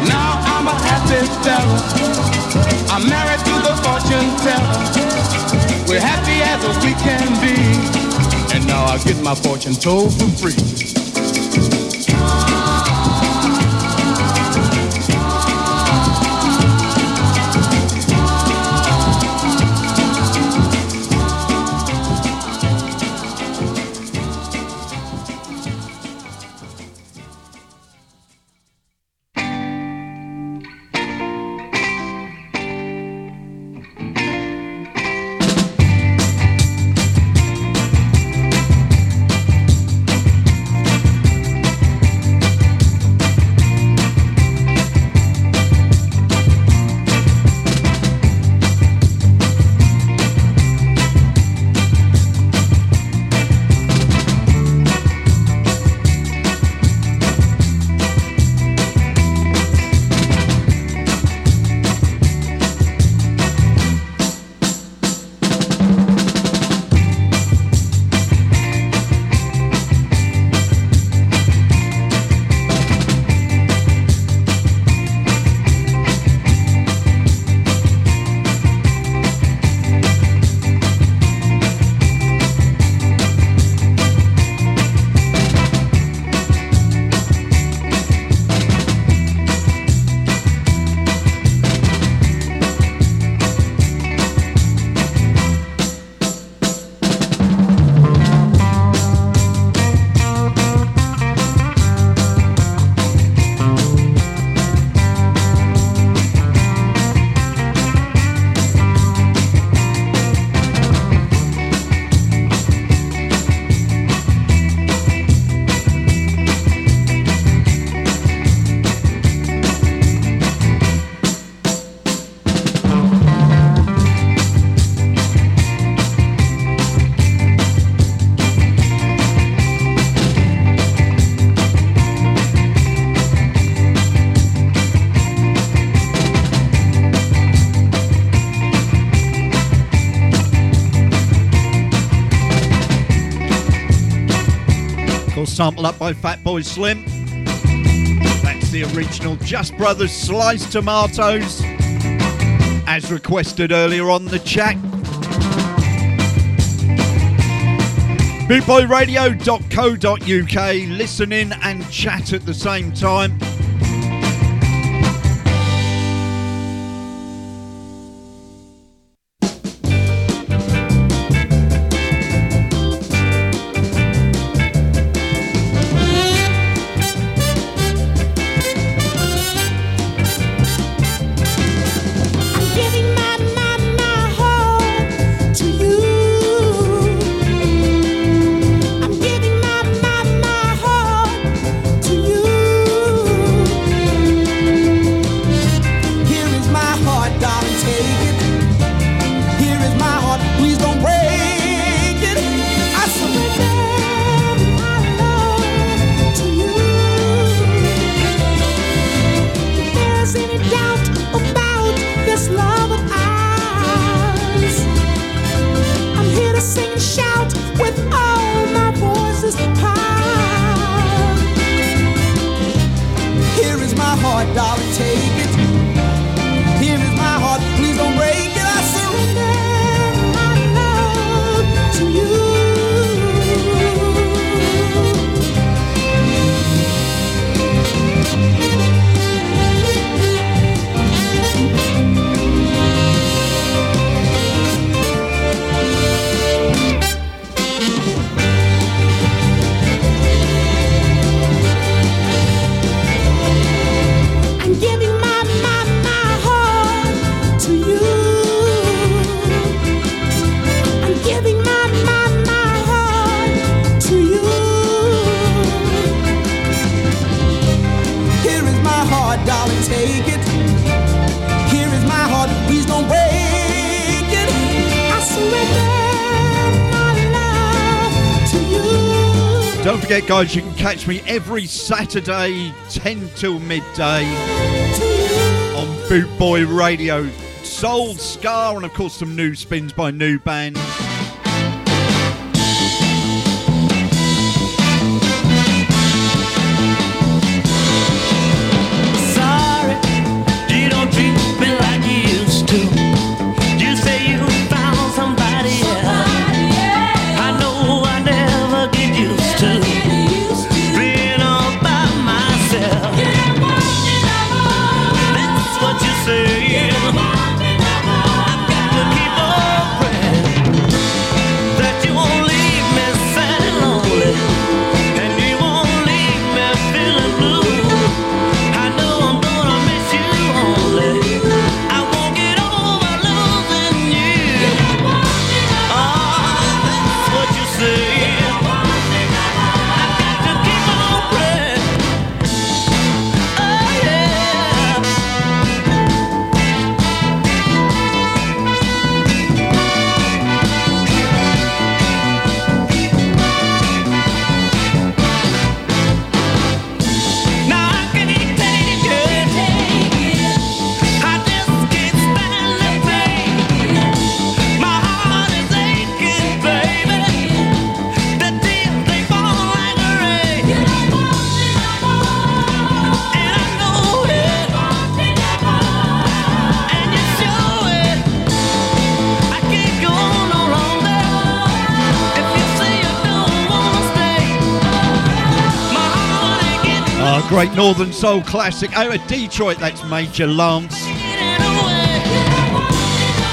Now I'm a happy fella. I'm married to the fortune teller. We're happy as we can be. And now I get my fortune told for free. All sampled up by Fatboy Slim. That's the original Just Brothers Sliced Tomatoes, as requested earlier on the chat. bootboyradio.co.uk, listen in and chat at the same time. take it. Here is my heart, please don't break it. I surrender my to you. Don't forget, guys, you can catch me every Saturday, 10 till midday, on Bootboy Radio. Soul Ska, and of course, some new spins by new bands. great Northern Soul classic out of Detroit. That's Major Lance.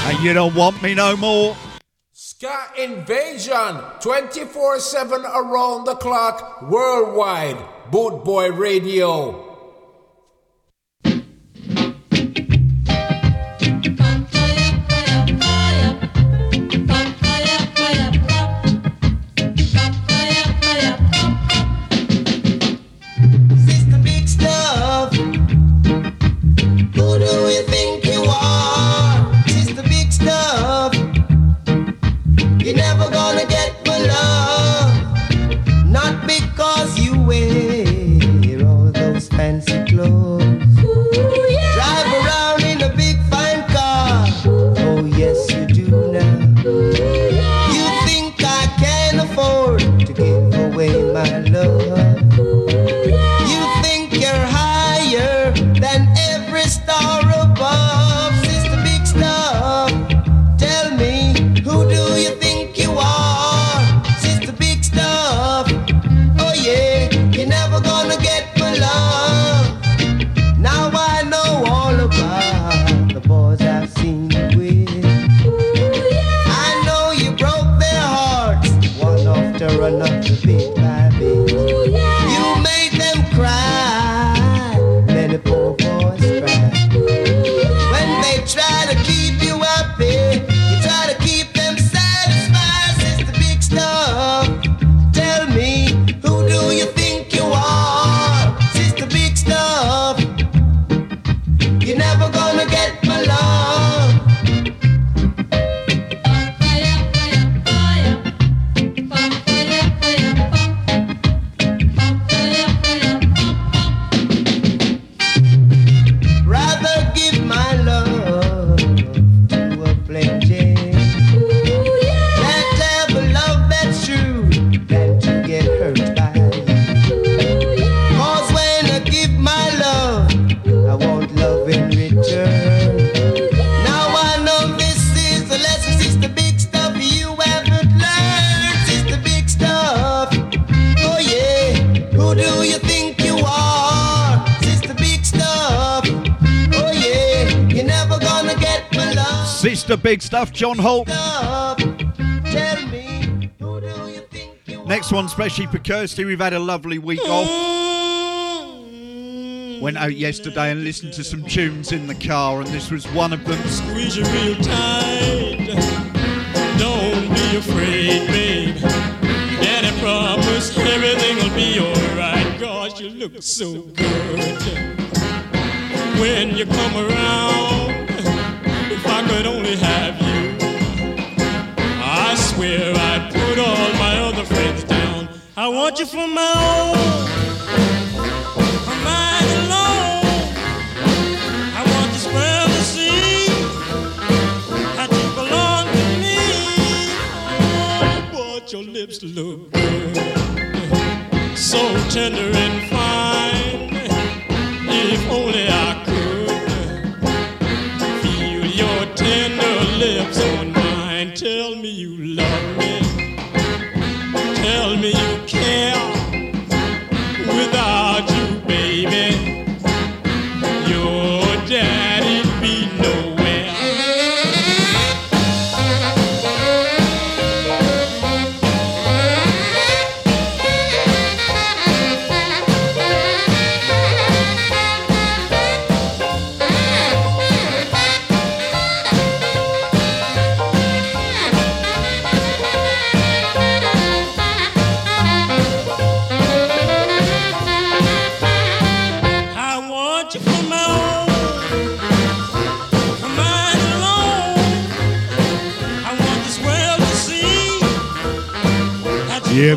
And you don't want me no more. Ska Invasion, 24 7 around the clock, worldwide, Boot Boy Radio. Stuff, John Holt. Next one, especially for Kirsty. We've had a lovely week off. Went out yesterday and listened to some tunes in the car, and this was one of them. Squeeze you real tight. Don't be afraid, babe. Daddy promise everything will be alright. Gosh, you look so good. When you come around, if I could only have you, I I'd put all my other friends down. I want you for my own. for mine alone. I want you belong to me. Oh, but your lips look good, so tender and fine. If only I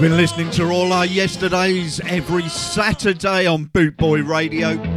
been listening to all our yesterdays every Saturday on Bootboy Radio.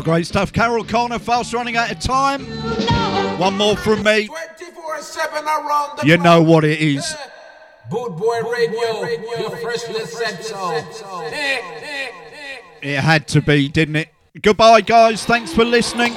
Oh, great stuff. Carol Connor, fast running out of time. One more from me. 24-7 around the You know what it is. Boot Boy Radio, your freshly said so. Eh. It had to be, didn't it? Goodbye, guys. Thanks for listening.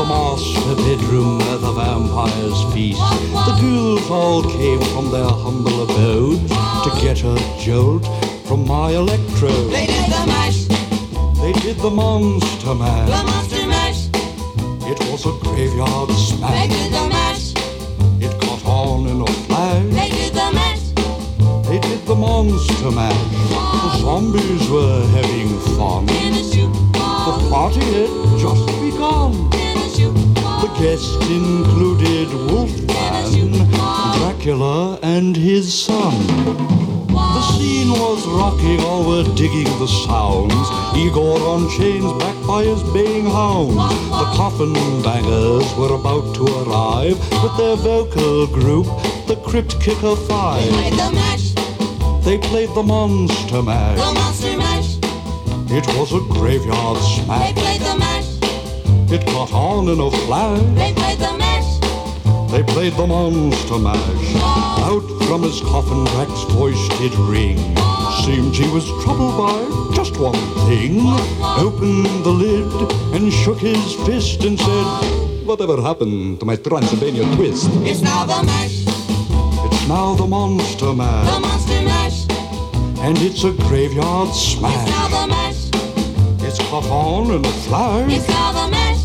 the master bedroom where the vampires feast. The ghouls all came from their humble abode to get a jolt from my electrode. They did the mash, They did the monster the mash. monster mash. It was a graveyard smash. They did the mash, It caught on in a monster mash. The zombies were having fun. The party had just begun. The guests included Wolfman, Dracula, and his son. The scene was rocking, all were digging the sounds. Igor on chains, backed by his baying hounds. The coffin bangers were about to arrive with their vocal group, the Crypt Kicker Five. Played the mash, They played the Monster Mash. the monster mash. It was a graveyard smash. They played the mash, It caught on in a flash. they played the mash. they played the monster mash. Out from his coffin, Drac's voice did ring. Seemed he was troubled by just one thing. Opened the lid and shook his fist and said, Whatever happened to my Transylvania twist? It's now the mash, It's now the monster mash. the monster mash. And it's a graveyard smash. It's now the mash, It's caught on in a flash. it's now the mash.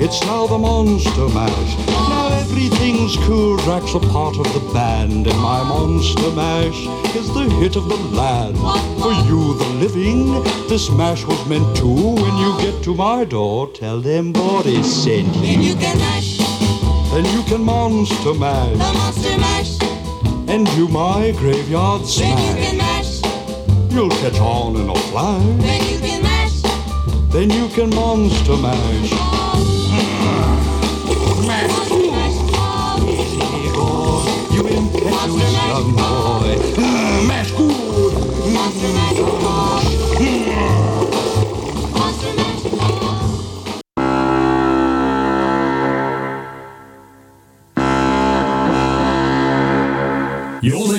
It's now the monster mash. Now everything's cool. Drac's a part of the band, and my monster mash is the hit of the land. For you, the living, this mash was meant to. When you get to my door, tell them Boris sent Then you you. can mash, Then you can monster mash. the monster mash. and do my graveyard Then you can smash. Mash, You'll catch on in a flash. then you can mash. Then you can monster mash. Mash. You impetuous young boy. Mash good. You're